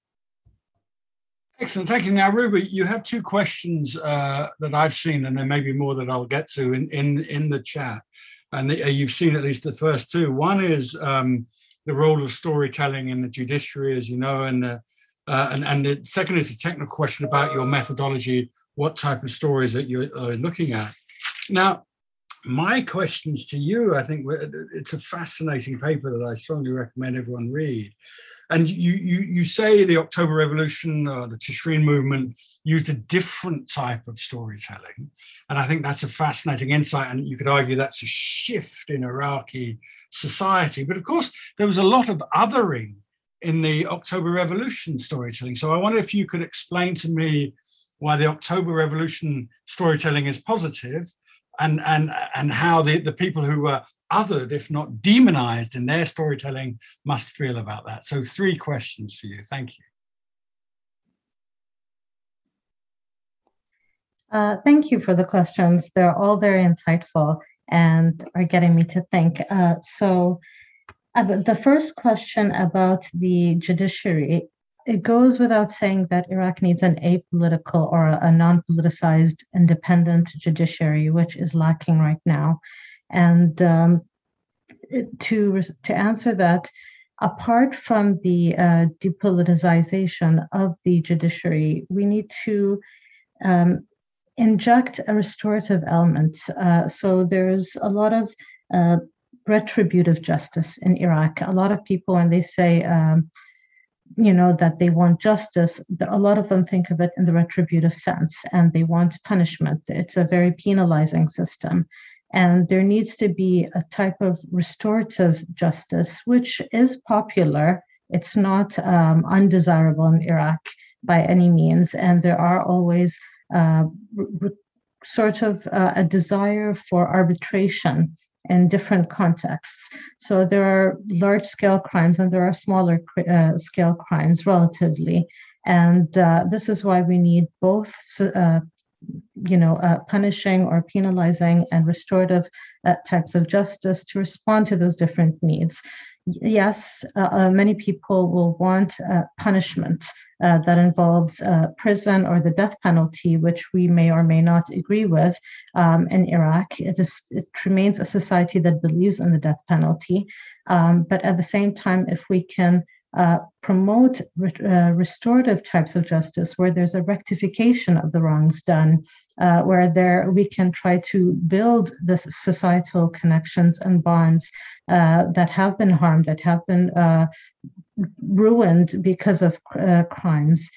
Excellent, thank you. Now, Ruba, you have two questions uh, that I've seen, and there may be more that I'll get to in in in the chat. And the, uh, you've seen at least the first two. One is um, the role of storytelling in the judiciary, as you know, and uh, uh, and and the second is a technical question about your methodology, what type of stories that you're looking at. Now, my questions to you, I think it's a fascinating paper that I strongly recommend everyone read. and you you you say the October Revolution, uh, the Tishreen movement, used a different type of storytelling, and I think that's a fascinating insight. And you could argue that's a shift in Iraqi society. But of course, there was a lot of othering in the October Revolution storytelling. So I wonder if you could explain to me why the October Revolution storytelling is positive, and and and how the, the people who were othered, if not demonized in their storytelling, must feel about that. So, three questions for you. Thank you. Uh, thank you for the questions. They're all very insightful and are getting me to think. Uh, so, uh, the first question about the judiciary, it goes without saying that Iraq needs an apolitical or a non politicized independent judiciary, which is lacking right now. And um, to to answer that, apart from the uh, depoliticization of the judiciary, we need to um, inject a restorative element. Uh, so there's a lot of uh, retributive justice in Iraq. A lot of people, when they say, um, you know, that they want justice, a lot of them think of it in the retributive sense and they want punishment. It's a very penalizing system. And there needs to be a type of restorative justice, which is popular. It's not um, undesirable in Iraq by any means. And there are always uh, sort of uh, a desire for arbitration in different contexts. So there are large scale crimes and there are smaller uh, scale crimes relatively. And uh, this is why we need both uh, you know, uh, punishing or penalizing and restorative uh, types of justice to respond to those different needs. Yes, uh, uh many people will want uh, punishment uh, that involves prison or the death penalty, which we may or may not agree with um, in Iraq. It, is, it remains a society that believes in the death penalty. Um, but at the same time, if we can uh, promote re- uh, restorative types of justice where there's a rectification of the wrongs done uh, where there we can try to build the societal connections and bonds uh, that have been harmed that have been uh, ruined because of uh, crimes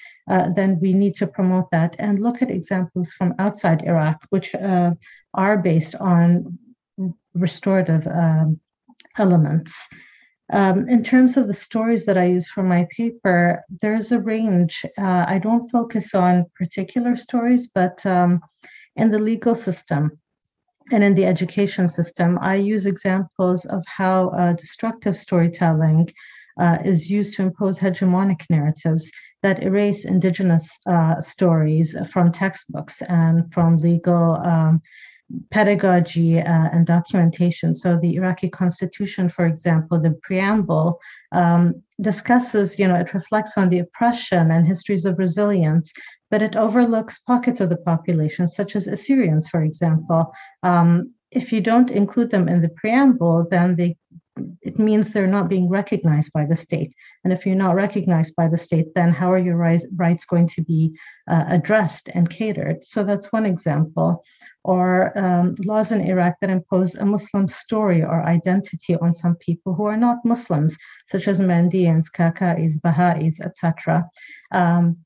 then we need to promote that. And look at examples from outside iraq which are based on restorative um, elements um, in terms of the stories that I use for my paper, there's a range. Uh, I don't focus on particular stories, but um, in the legal system and in the education system, I use examples of how uh, destructive storytelling uh, is used to impose hegemonic narratives that erase indigenous uh, stories from textbooks and from legal um, pedagogy uh, and documentation. So the Iraqi constitution, for example, the preamble um, discusses, you know, it reflects on the oppression and histories of resilience, but it overlooks pockets of the population, such as Assyrians, for example. Um, if you don't include them in the preamble, then they it means they're not being recognized by the state. And if you're not recognized by the state, then how are your rights going to be uh, addressed and catered? So that's one example or um, laws in Iraq that impose a Muslim story or identity on some people who are not Muslims, such as Mandaeans, Kakais, Baha'is, etc. Um,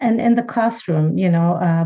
and in the classroom, you know, uh,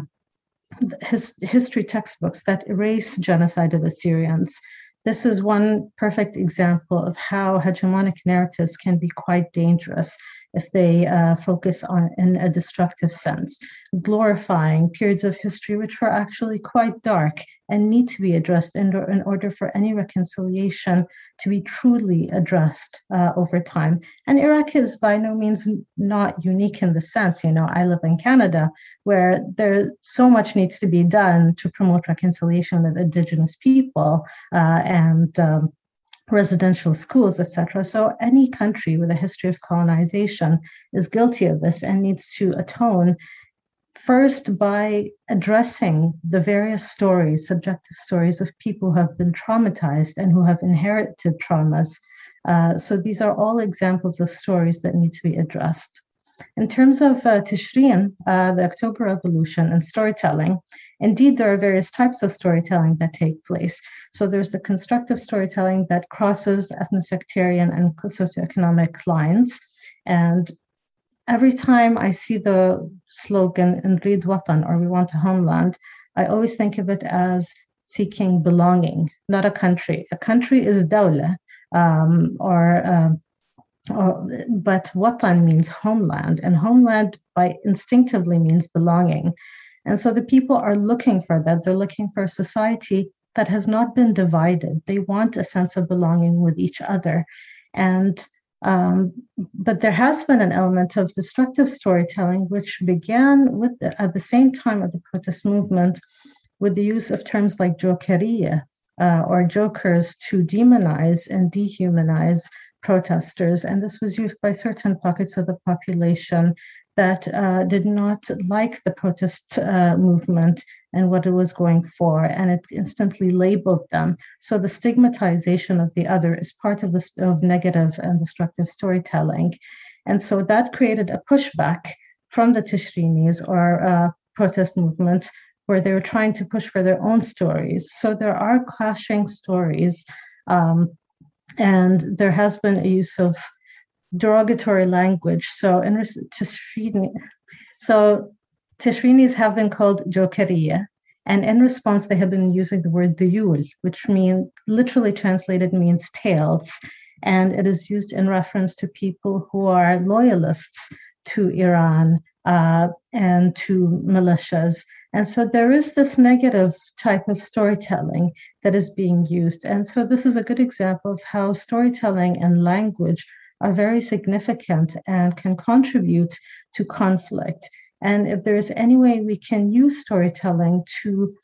his, history textbooks that erase genocide of Assyrians. This is one perfect example of how hegemonic narratives can be quite dangerous if they uh, focus on in a destructive sense, glorifying periods of history which were actually quite dark and need to be addressed in, in order for any reconciliation to be truly addressed uh, over time. And Iraq is by no means not unique in the sense, you know, I live in Canada where there so much needs to be done to promote reconciliation with Indigenous people uh, and um, residential schools, etc. So any country with a history of colonization is guilty of this and needs to atone first by addressing the various stories, subjective stories of people who have been traumatized and who have inherited traumas. Uh, so these are all examples of stories that need to be addressed. In terms of uh, Tishreen, uh, the October Revolution, and storytelling, indeed, there are various types of storytelling that take place. So there's the constructive storytelling that crosses ethnosectarian and socioeconomic lines. And every time I see the slogan Nrid Watan, or we want a homeland, I always think of it as seeking belonging, not a country. A country is dawla, um, or, um, or but Watan means homeland, and homeland by instinctively means belonging. And so the people are looking for that. They're looking for a society that has not been divided. They want a sense of belonging with each other. And um, but there has been an element of destructive storytelling, which began with the, at the same time of the protest movement, with the use of terms like jokeria uh, or jokers to demonize and dehumanize protesters. And this was used by certain pockets of the population that uh, did not like the protest uh, movement and what it was going for, and it instantly labeled them. So the stigmatization of the other is part of the of negative and destructive storytelling, and so that created a pushback from the Tishrinis or uh, protest movement where they were trying to push for their own stories. So there are clashing stories, um, and there has been a use of derogatory language. So in Tishrini, so Tishrinis have been called Jokeria, and in response, they have been using the word duyul, which mean literally translated means tails, and it is used in reference to people who are loyalists to Iran uh, and to militias. And so there is this negative type of storytelling that is being used. And so this is a good example of how storytelling and language are very significant and can contribute to conflict. And if there is any way we can use storytelling to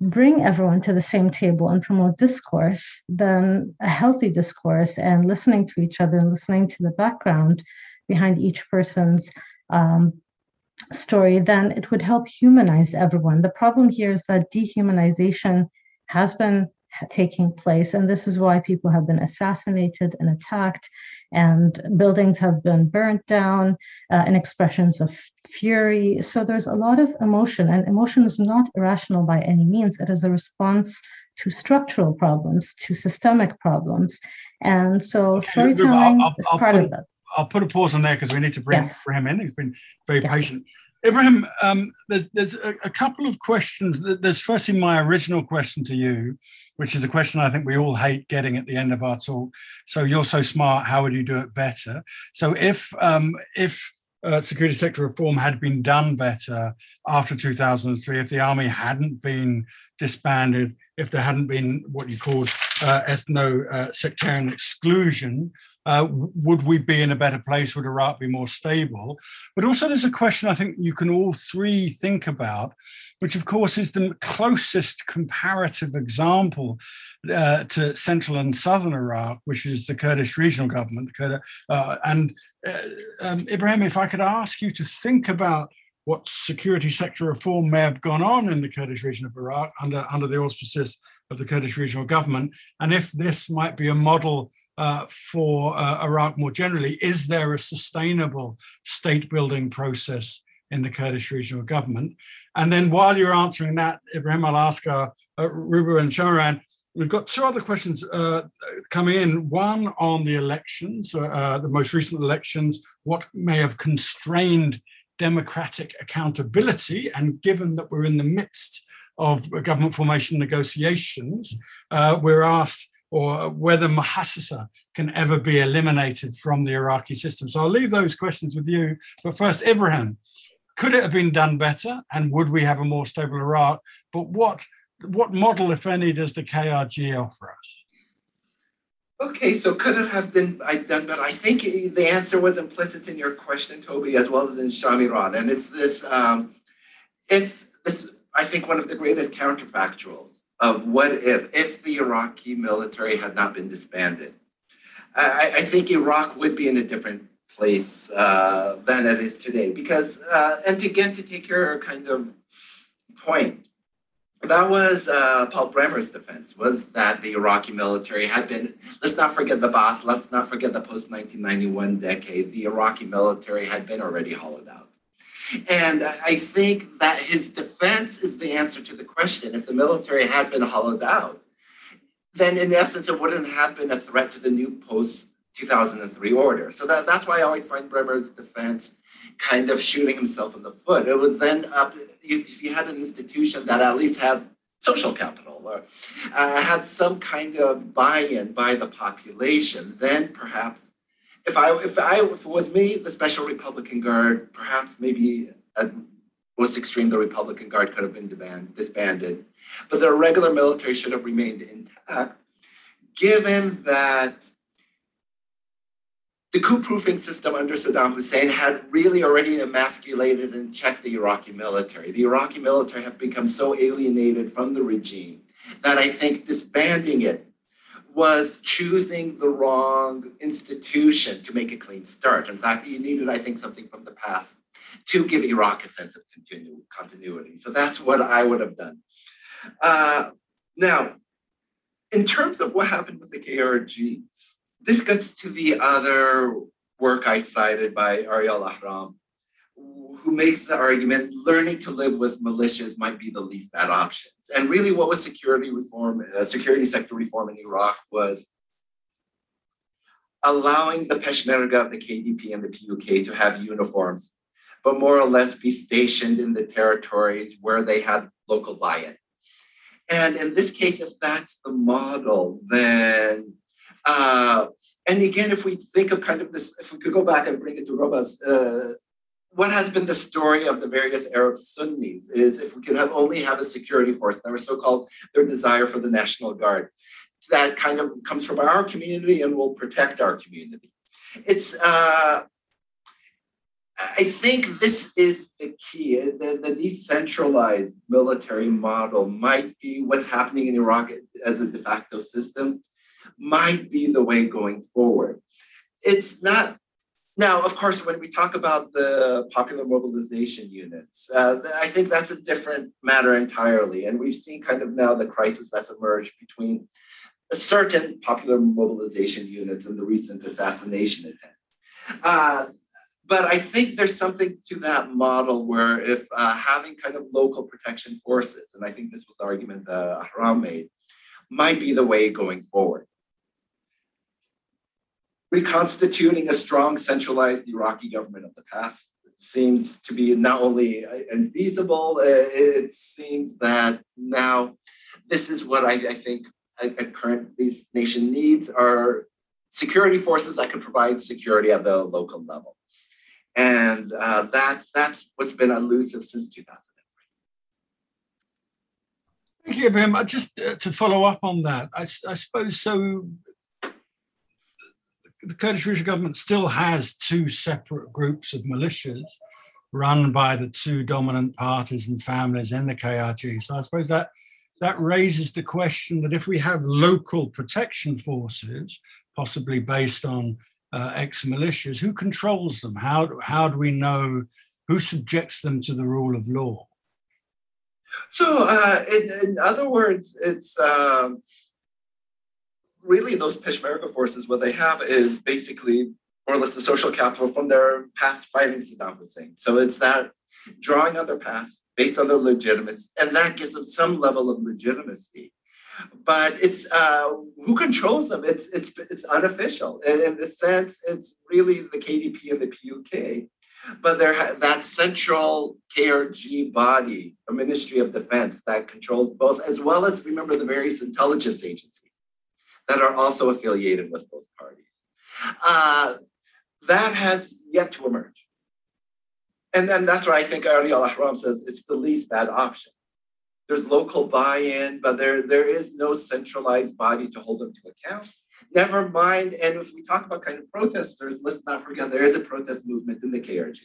bring everyone to the same table and promote discourse, then a healthy discourse and listening to each other and listening to the background behind each person's um, story, then it would help humanize everyone. The problem here is that dehumanization has been taking place. And this is why people have been assassinated and attacked, and buildings have been burnt down, uh, and expressions of fury. So there's a lot of emotion, and emotion is not irrational by any means. It is a response to structural problems, to systemic problems. And so storytelling I'll, I'll, is part I'll of it. I'll put a pause on there because we need to bring yes. him in. He's been very yes. patient. Ibrahim, um, there's, there's a, a, couple of questions. There's firstly my original question to you, which is a question I think we all hate getting at the end of our talk. So you're so smart, how would you do it better? So if um, if uh, security sector reform had been done better after 2003, if the army hadn't been disbanded, if there hadn't been what you called uh, ethno-sectarian uh, exclusion, uh, would we be in a better place? Would Iraq be more stable? But also, there's a question I think you can all three think about, which of course is the closest comparative example uh, to central and southern Iraq, which is the Kurdish regional government. The uh, and uh, um, Ibrahim, if I could ask you to think about what security sector reform may have gone on in the Kurdish region of Iraq under, under the auspices of the Kurdish regional government, and if this might be a model uh, for uh, Iraq more generally. Is there a sustainable state building process in the Kurdish regional government? And then while you're answering that, Ibrahim, I'll ask uh, uh, and Shamiran, We've got two other questions uh, coming in. One on the elections, uh, the most recent elections, what may have constrained democratic accountability. And given that we're in the midst of government formation negotiations, uh, we're asked or whether Muhassasa can ever be eliminated from the Iraqi system. So I'll leave those questions with you. But first, Ibrahim, could it have been done better? And would we have a more stable Iraq? But what, what model, if any, does the KRG offer us? Okay, so could it have been I done, better? I think the answer was implicit in your question, Toby, as well as in Shamiran. And it's this um, if this I think one of the greatest counterfactuals of what if if the Iraqi military had not been disbanded. I, I think Iraq would be in a different place uh, than it is today because uh, and again to take your kind of point that was uh, Paul Bremer's defense was that the Iraqi military had been let's not forget the Ba'ath let's not forget the post 1991 decade the Iraqi military had been already hollowed out and I think that his defense is the answer to the question. If the military had been hollowed out, then in essence, it wouldn't have been a threat to the new post 2003 order. So that, that's why I always find Bremer's defense kind of shooting himself in the foot. It was then up, if you had an institution that at least had social capital or uh, had some kind of buy-in by the population, then perhaps if I if I if it was me, the Special Republican Guard, perhaps maybe at most extreme, the Republican Guard could have been disbanded, but the regular military should have remained intact, given that the coup proofing system under Saddam Hussein had really already emasculated and checked the Iraqi military. The Iraqi military had become so alienated from the regime that I think disbanding it was choosing the wrong institution to make a clean start. In fact, you needed, I think, something from the past to give Iraq a sense of continu- continuity. So that's what I would have done. Uh, now, in terms of what happened with the KRG, this gets to the other work I cited by Ariel Ahram, who makes the argument learning to live with militias might be the least bad options. And really, what was security reform, uh, security sector reform in Iraq was allowing the Peshmerga, the KDP, and the PUK to have uniforms, but more or less be stationed in the territories where they had local buy in. And in this case, if that's the model, then uh, and again, if we think of kind of this, if we could go back and bring it to Ruba's, uh, what has been the story of the various Arab Sunnis is if we could have only have a security force, was so-called their desire for the National Guard, that kind of comes from our community and will protect our community. It's, uh, I think this is the key. The, the, decentralized military model might be what's happening in Iraq as a de facto system might be the way going forward. It's not now, of course, when we talk about the popular mobilization units, uh, I think that's a different matter entirely. And we've seen kind of now the crisis that's emerged between certain popular mobilization units and the recent assassination attempt. Uh, but I think there's something to that model where if uh, having kind of local protection forces, and I think this was the argument that Ahram made, might be the way going forward reconstituting a strong centralized Iraqi government of the past seems to be not only infeasible, uh, it seems that now this is what I, I think a, a current these nation needs are security forces that can provide security at the local level. And uh, that's, that's what's been elusive since 2003. Thank you, Ibrahim. Just uh, to follow up on that, I, I suppose so the Kurdish regional government still has two separate groups of militias run by the two dominant parties and families in the KRG. So I suppose that that raises the question that if we have local protection forces, possibly based on uh, ex-militias, who controls them? How, how do we know who subjects them to the rule of law? So, uh, in, in, other words, it's um, really those Peshmerga forces, what they have is basically more or less the social capital from their past fighting Saddam Hussein. So it's that drawing on their past based on their legitimacy, and that gives them some level of legitimacy. But it's uh, who controls them. It's it's it's unofficial, and in the sense, it's really the KDP and the PUK. But there, that central KRG body, a Ministry of Defense, that controls both, as well as remember the various intelligence agencies that are also affiliated with both parties. Uh, that has yet to emerge. And then that's why I think Ariel Ahram says it's the least bad option. There's local buy-in, but there, there is no centralized body to hold them to account. Never mind, and if we talk about kind of protesters, let's not forget there is a protest movement in the KRG.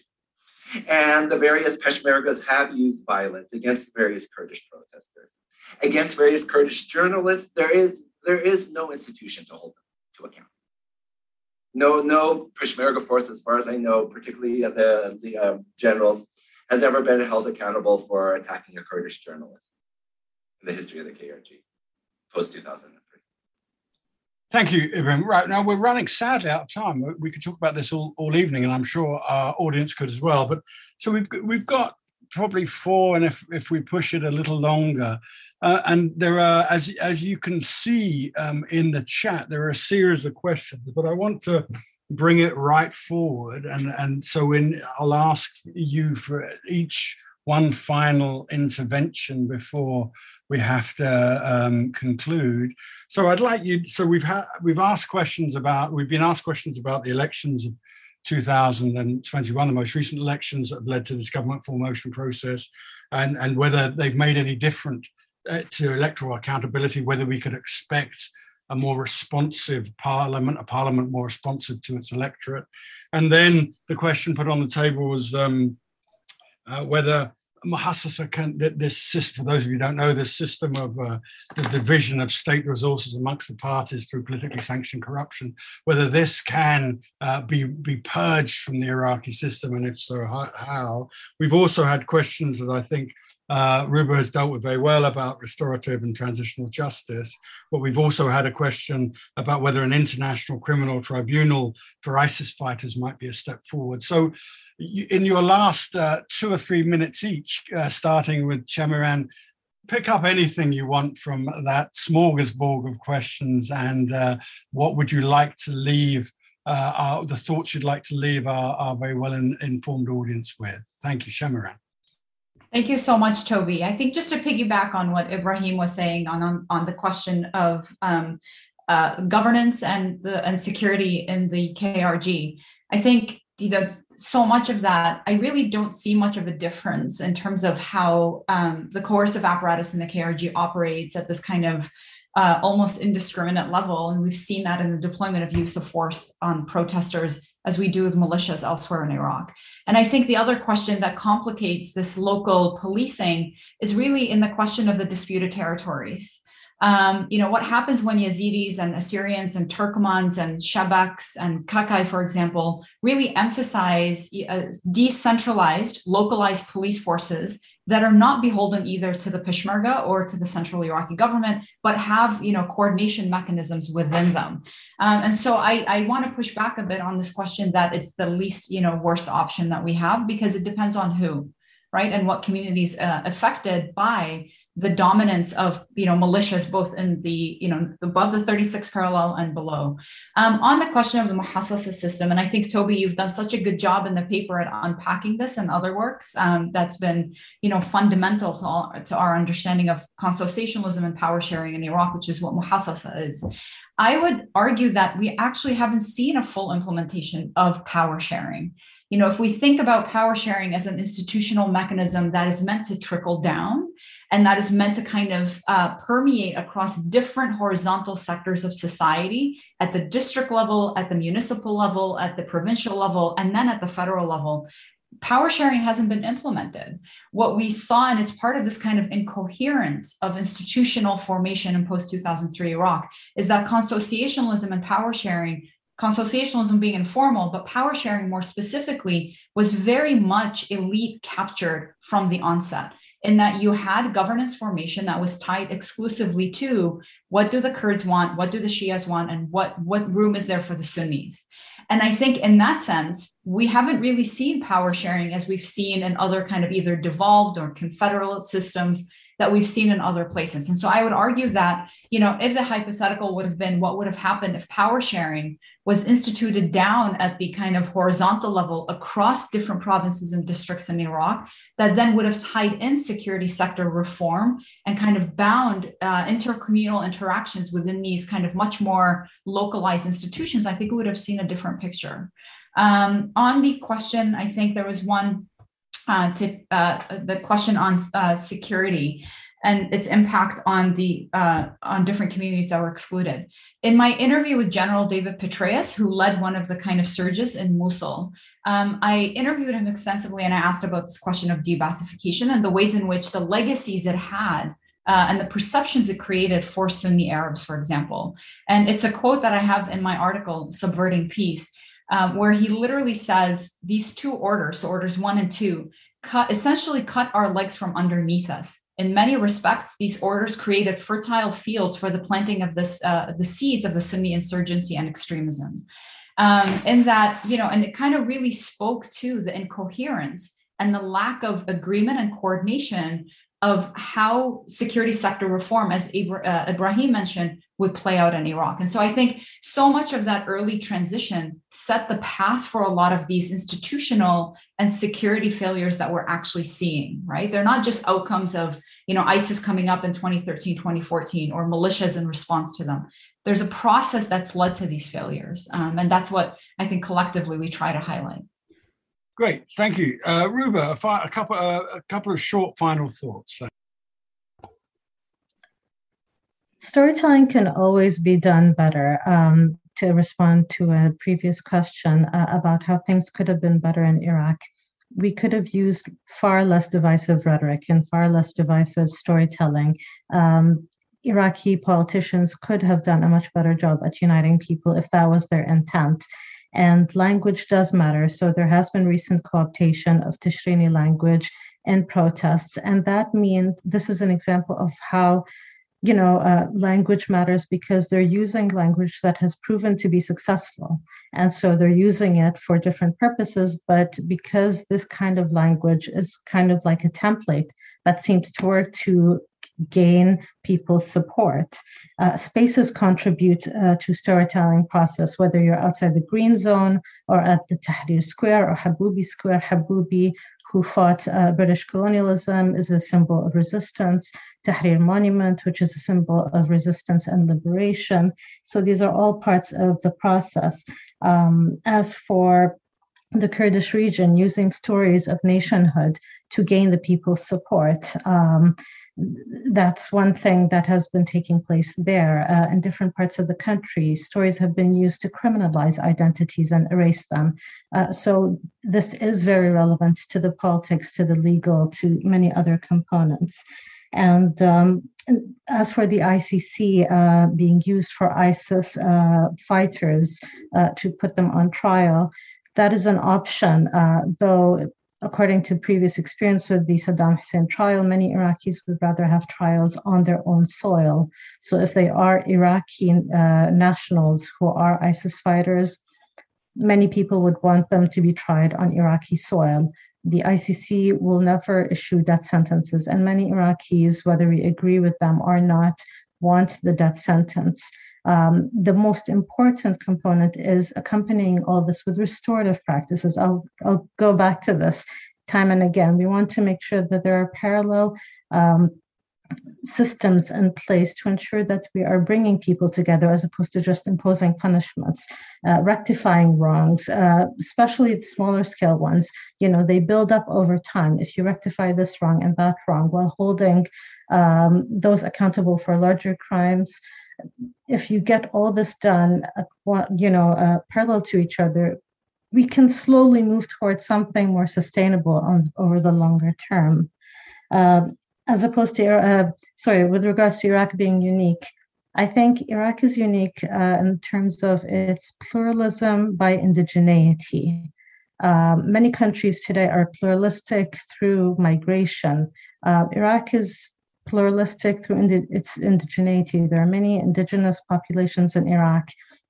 And the various Peshmergas have used violence against various Kurdish protesters. Against various Kurdish journalists, there is there is no institution to hold them to account. No, no Peshmerga force, as far as I know, particularly the, the uh, generals, has ever been held accountable for attacking a Kurdish journalist in the history of the KRG post 2003. Thank you, Ibrahim. Right now, we're running sadly out of time. We could talk about this all, all evening, and I'm sure our audience could as well. But so we've we've got probably four, and if if we push it a little longer. Uh, and there are, as as you can see um, in the chat, there are a series of questions. But I want to bring it right forward, and and so in I'll ask you for each one final intervention before we have to um, conclude. So I'd like you. So we've had we've asked questions about we've been asked questions about the elections of 2021, the most recent elections that have led to this government formation process, and and whether they've made any difference uh, to electoral accountability. Whether we could expect a more responsive parliament, a parliament more responsive to its electorate, and then the question put on the table was. Um, uh, whether Muhassasa can, this system, for those of you don't know, this system of uh, the division of state resources amongst the parties through politically sanctioned corruption, whether this can uh, be, be purged from the Iraqi system, and if so, how. We've also had questions that I think uh, has dealt with very well about restorative and transitional justice. But we've also had a question about whether an international criminal tribunal for ISIS fighters might be a step forward. So, in your last uh, two or three minutes each, uh, starting with Shamiran, pick up anything you want from that smorgasbord of questions and uh, what would you like to leave uh, our, the thoughts you'd like to leave our, our very well in, informed audience with. Thank you, Shamiran. Thank you so much, Toby. I think just to piggyback on what Ibrahim was saying on on, on the question of um, uh, governance and the and security in the KRG, I think you know so much of that I really don't see much of a difference in terms of how um, the coercive apparatus in the KRG operates at this kind of uh, almost indiscriminate level. And we've seen that in the deployment of use of force on protesters as we do with militias elsewhere in Iraq. And I think the other question that complicates this local policing is really in the question of the disputed territories. Um, you know, what happens when Yazidis and Assyrians and Turkomans and Shabaks and Kakai, for example, really emphasize uh, decentralized, localized police forces that are not beholden either to the Peshmerga or to the central Iraqi government, but have you know coordination mechanisms within them. Um, and so I, I want to push back a bit on this question that it's the least you know worst option that we have because it depends on who, right, and what communities uh, affected by the dominance of you know militias both in the you know above the 36 parallel and below. Um, on the question of the muhassasa system and i think toby you've done such a good job in the paper at unpacking this and other works um, that's been you know fundamental to, all, to our understanding of consociationalism and power sharing in iraq which is what muhassasa is. I would argue that we actually haven't seen a full implementation of power sharing. You know if we think about power sharing as an institutional mechanism that is meant to trickle down and that is meant to kind of uh, permeate across different horizontal sectors of society at the district level, at the municipal level, at the provincial level, and then at the federal level. Power sharing hasn't been implemented. What we saw, and it's part of this kind of incoherence of institutional formation in post 2003 Iraq, is that consociationalism and power sharing consociationalism being informal, but power sharing more specifically was very much elite captured from the onset in that you had governance formation that was tied exclusively to what do the Kurds want, what do the Shias want, and what, what room is there for the Sunnis. And I think in that sense, we haven't really seen power sharing as we've seen in other kind of either devolved or confederate systems that we've seen in other places. And so I would argue that, you know, if the hypothetical would have been what would have happened if power sharing was instituted down at the kind of horizontal level across different provinces and districts in Iraq, that then would have tied in security sector reform and kind of bound uh, intercommunal interactions within these kind of much more localized institutions, I think we would have seen a different picture. Um, on the question, I think there was one uh, to uh, the question on uh, security and its impact on the uh, on different communities that were excluded. In my interview with General David Petraeus, who led one of the kind of surges in Mosul, um, I interviewed him extensively and I asked about this question of de-Baathification and the ways in which the legacies it had uh, and the perceptions it created for Sunni Arabs, for example. And it's a quote that I have in my article, Subverting Peace um, where he literally says these two orders, so orders one and two, cut essentially cut our legs from underneath us. In many respects, these orders created fertile fields for the planting of this uh, the seeds of the Sunni insurgency and extremism. Um, in that, you know, and it kind of really spoke to the incoherence and the lack of agreement and coordination of how security sector reform, as uh, Ibrahim mentioned, would play out in Iraq. And so I think so much of that early transition set the path for a lot of these institutional and security failures that we're actually seeing, right? They're not just outcomes of, you know, ISIS coming up in 2013, 2014, or militias in response to them. There's a process that's led to these failures. Um, and that's what I think collectively we try to highlight. Great, thank you, uh, Ruba. A, fi- a couple, uh, a couple of short final thoughts. Storytelling can always be done better. Um, to respond to a previous question uh, about how things could have been better in Iraq, we could have used far less divisive rhetoric and far less divisive storytelling. Um, Iraqi politicians could have done a much better job at uniting people if that was their intent and language does matter. So there has been recent co-optation of Tishrini language in protests, and that means this is an example of how you know uh, language matters because they're using language that has proven to be successful and so they're using it for different purposes but because this kind of language is kind of like a template that seems to work to gain people's support. Uh, spaces contribute uh, to storytelling process, whether you're outside the green zone or at the Tahrir Square or Haboubi Square. Haboubi, who fought uh, British colonialism, is a symbol of resistance. Tahrir Monument, which is a symbol of resistance and liberation. So these are all parts of the process. Um, as for the Kurdish region, using stories of nationhood to gain the people's support. Um, that's one thing that has been taking place there. Uh, in different parts of the country, stories have been used to criminalize identities and erase them. Uh, so this is very relevant to the politics, to the legal, to many other components. And um, as for the ICC uh, being used for ISIS uh, fighters uh, to put them on trial, that is an option, uh, though according to previous experience with the Saddam Hussein trial, many Iraqis would rather have trials on their own soil. So if they are Iraqi uh, nationals who are ISIS fighters, many people would want them to be tried on Iraqi soil. The ICC will never issue death sentences, and many Iraqis, whether we agree with them or not, want the death sentence. Um, the most important component is accompanying all this with restorative practices. I'll, I'll go back to this time and again. We want to make sure that there are parallel um, systems in place to ensure that we are bringing people together as opposed to just imposing punishments, uh, rectifying wrongs, uh, especially the smaller scale ones. You know, they build up over time. If you rectify this wrong and that wrong while holding um, those accountable for larger crimes, if you get all this done, you know, uh, parallel to each other, we can slowly move towards something more sustainable on, over the longer term. Uh, as opposed to, uh, sorry, with regards to Iraq being unique, I think Iraq is unique uh, in terms of its pluralism by indigeneity. Um, many countries today are pluralistic through migration. Uh, Iraq is pluralistic through indi- its indigeneity. There are many indigenous populations in Iraq,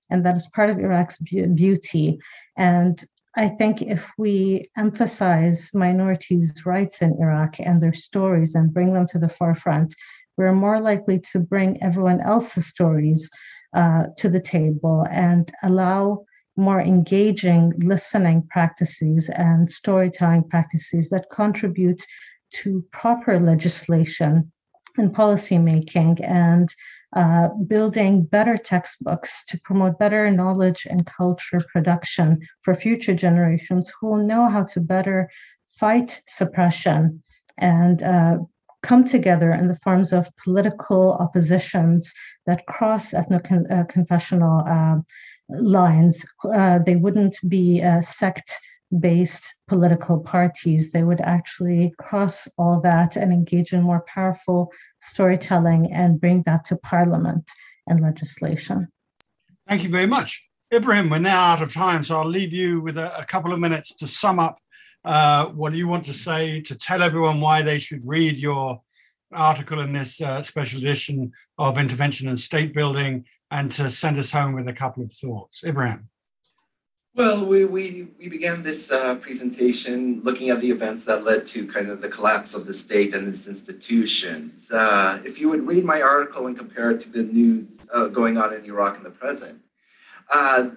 and that is part of Iraq's be- beauty. And I think if we emphasize minorities' rights in Iraq and their stories and bring them to the forefront, we're more likely to bring everyone else's stories uh, to the table and allow more engaging listening practices and storytelling practices that contribute to proper legislation and policymaking and uh, building better textbooks to promote better knowledge and culture production for future generations who will know how to better fight suppression and uh, come together in the forms of political oppositions that cross ethno-confessional uh, lines. Uh, they wouldn't be sect based political parties. They would actually cross all that and engage in more powerful storytelling and bring that to parliament and legislation. Thank you very much. Ibrahim, we're now out of time, so I'll leave you with a, a couple of minutes to sum up uh, what you want to say, to tell everyone why they should read your article in this uh, special edition of Intervention and State Building, and to send us home with a couple of thoughts. Ibrahim. Well, we, we, we began this uh, presentation looking at the events that led to kind of the collapse of the state and its institutions. Uh, if you would read my article and compare it to the news uh, going on in Iraq in the present, uh,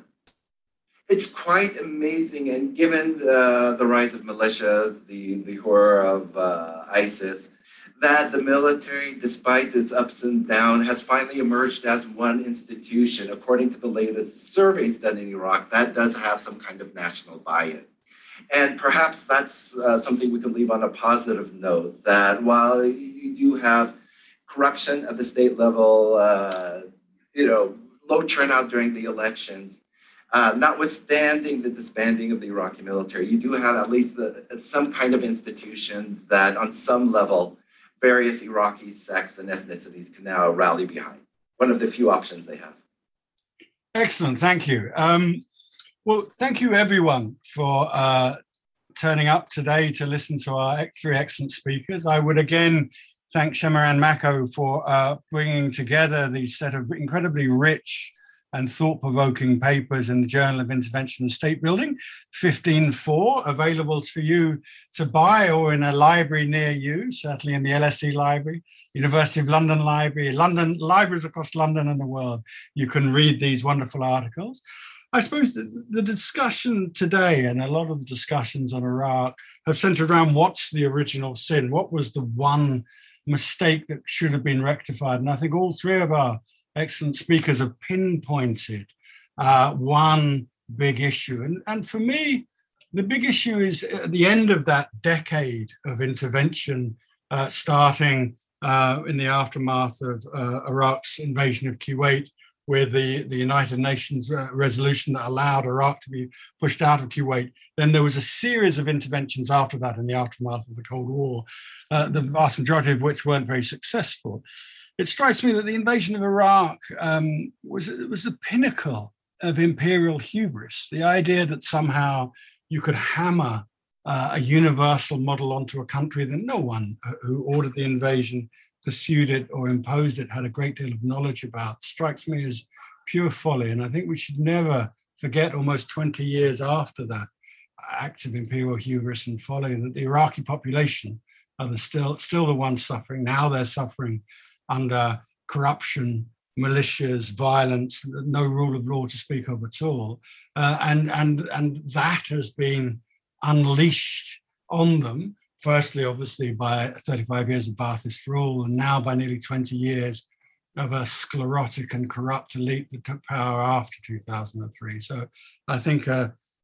it's quite amazing. And given the, the rise of militias, the, the horror of uh, ISIS, that the military, despite its ups and downs, has finally emerged as one institution. According to the latest surveys done in Iraq, that does have some kind of national buy-in. And perhaps that's uh, something we can leave on a positive note that while you do have corruption at the state level, uh, you know, low turnout during the elections, uh, notwithstanding the disbanding of the Iraqi military, you do have at least the, some kind of institution that, on some level, various Iraqi sects and ethnicities can now rally behind. One of the few options they have. Excellent, thank you. Um, well, thank you everyone for uh, turning up today to listen to our three excellent speakers. I would again thank Shamiran Mako for uh, bringing together these set of incredibly rich and thought-provoking papers in the Journal of Intervention and State Building, 15.4, available for you to buy or in a library near you, certainly in the LSE Library, University of London Library, London libraries across London and the world. You can read these wonderful articles. I suppose the, the discussion today and a lot of the discussions on Iraq have centered around what's the original sin? What was the one mistake that should have been rectified? And I think all three of our excellent speakers have pinpointed uh, one big issue. And, and for me, the big issue is at the end of that decade of intervention, uh, starting uh, in the aftermath of uh, Iraq's invasion of Kuwait, with the, the United Nations uh, resolution that allowed Iraq to be pushed out of Kuwait. Then there was a series of interventions after that in the aftermath of the Cold War, uh, the vast majority of which weren't very successful it strikes me that the invasion of Iraq um, was, was the pinnacle of imperial hubris. The idea that somehow you could hammer uh, a universal model onto a country that no one who ordered the invasion, pursued it, or imposed it had a great deal of knowledge about strikes me as pure folly. And I think we should never forget, almost 20 years after that act of imperial hubris and folly, that the Iraqi population are the still, still the ones suffering. Now they're suffering under corruption, militias, violence, no rule of law to speak of at all. Uh, and, and, and that has been unleashed on them, firstly, obviously, by 35 years of Ba'athist rule, and now by nearly 20 years of a sclerotic and corrupt elite that took power after 2003. So I think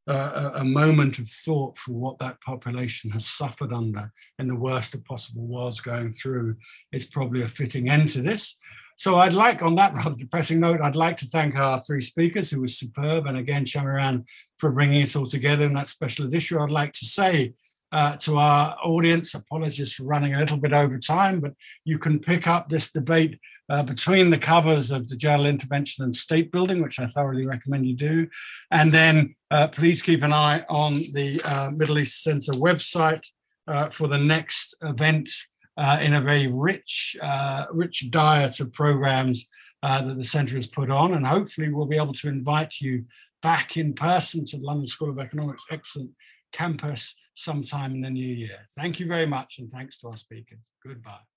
a, moment of thought for what that population has suffered under in the worst of possible wars going through is probably a fitting end to this. So I'd like, on that rather depressing note, I'd like to thank our three speakers who were superb, and again, Shamiran for bringing it all together in that special edition. I'd like to say uh, to our audience, apologies for running a little bit over time, but you can pick up this debate uh, between the covers of the Journal Intervention and State Building, which I thoroughly recommend you do. And then uh, please keep an eye on the uh, Middle East Center website uh, for the next event uh, in a very rich, uh, rich diet of programs that the center has put on. And hopefully we'll be able to invite you back in person to the London School of Economics excellent campus sometime in the new year. Thank you very much and thanks to our speakers. Goodbye.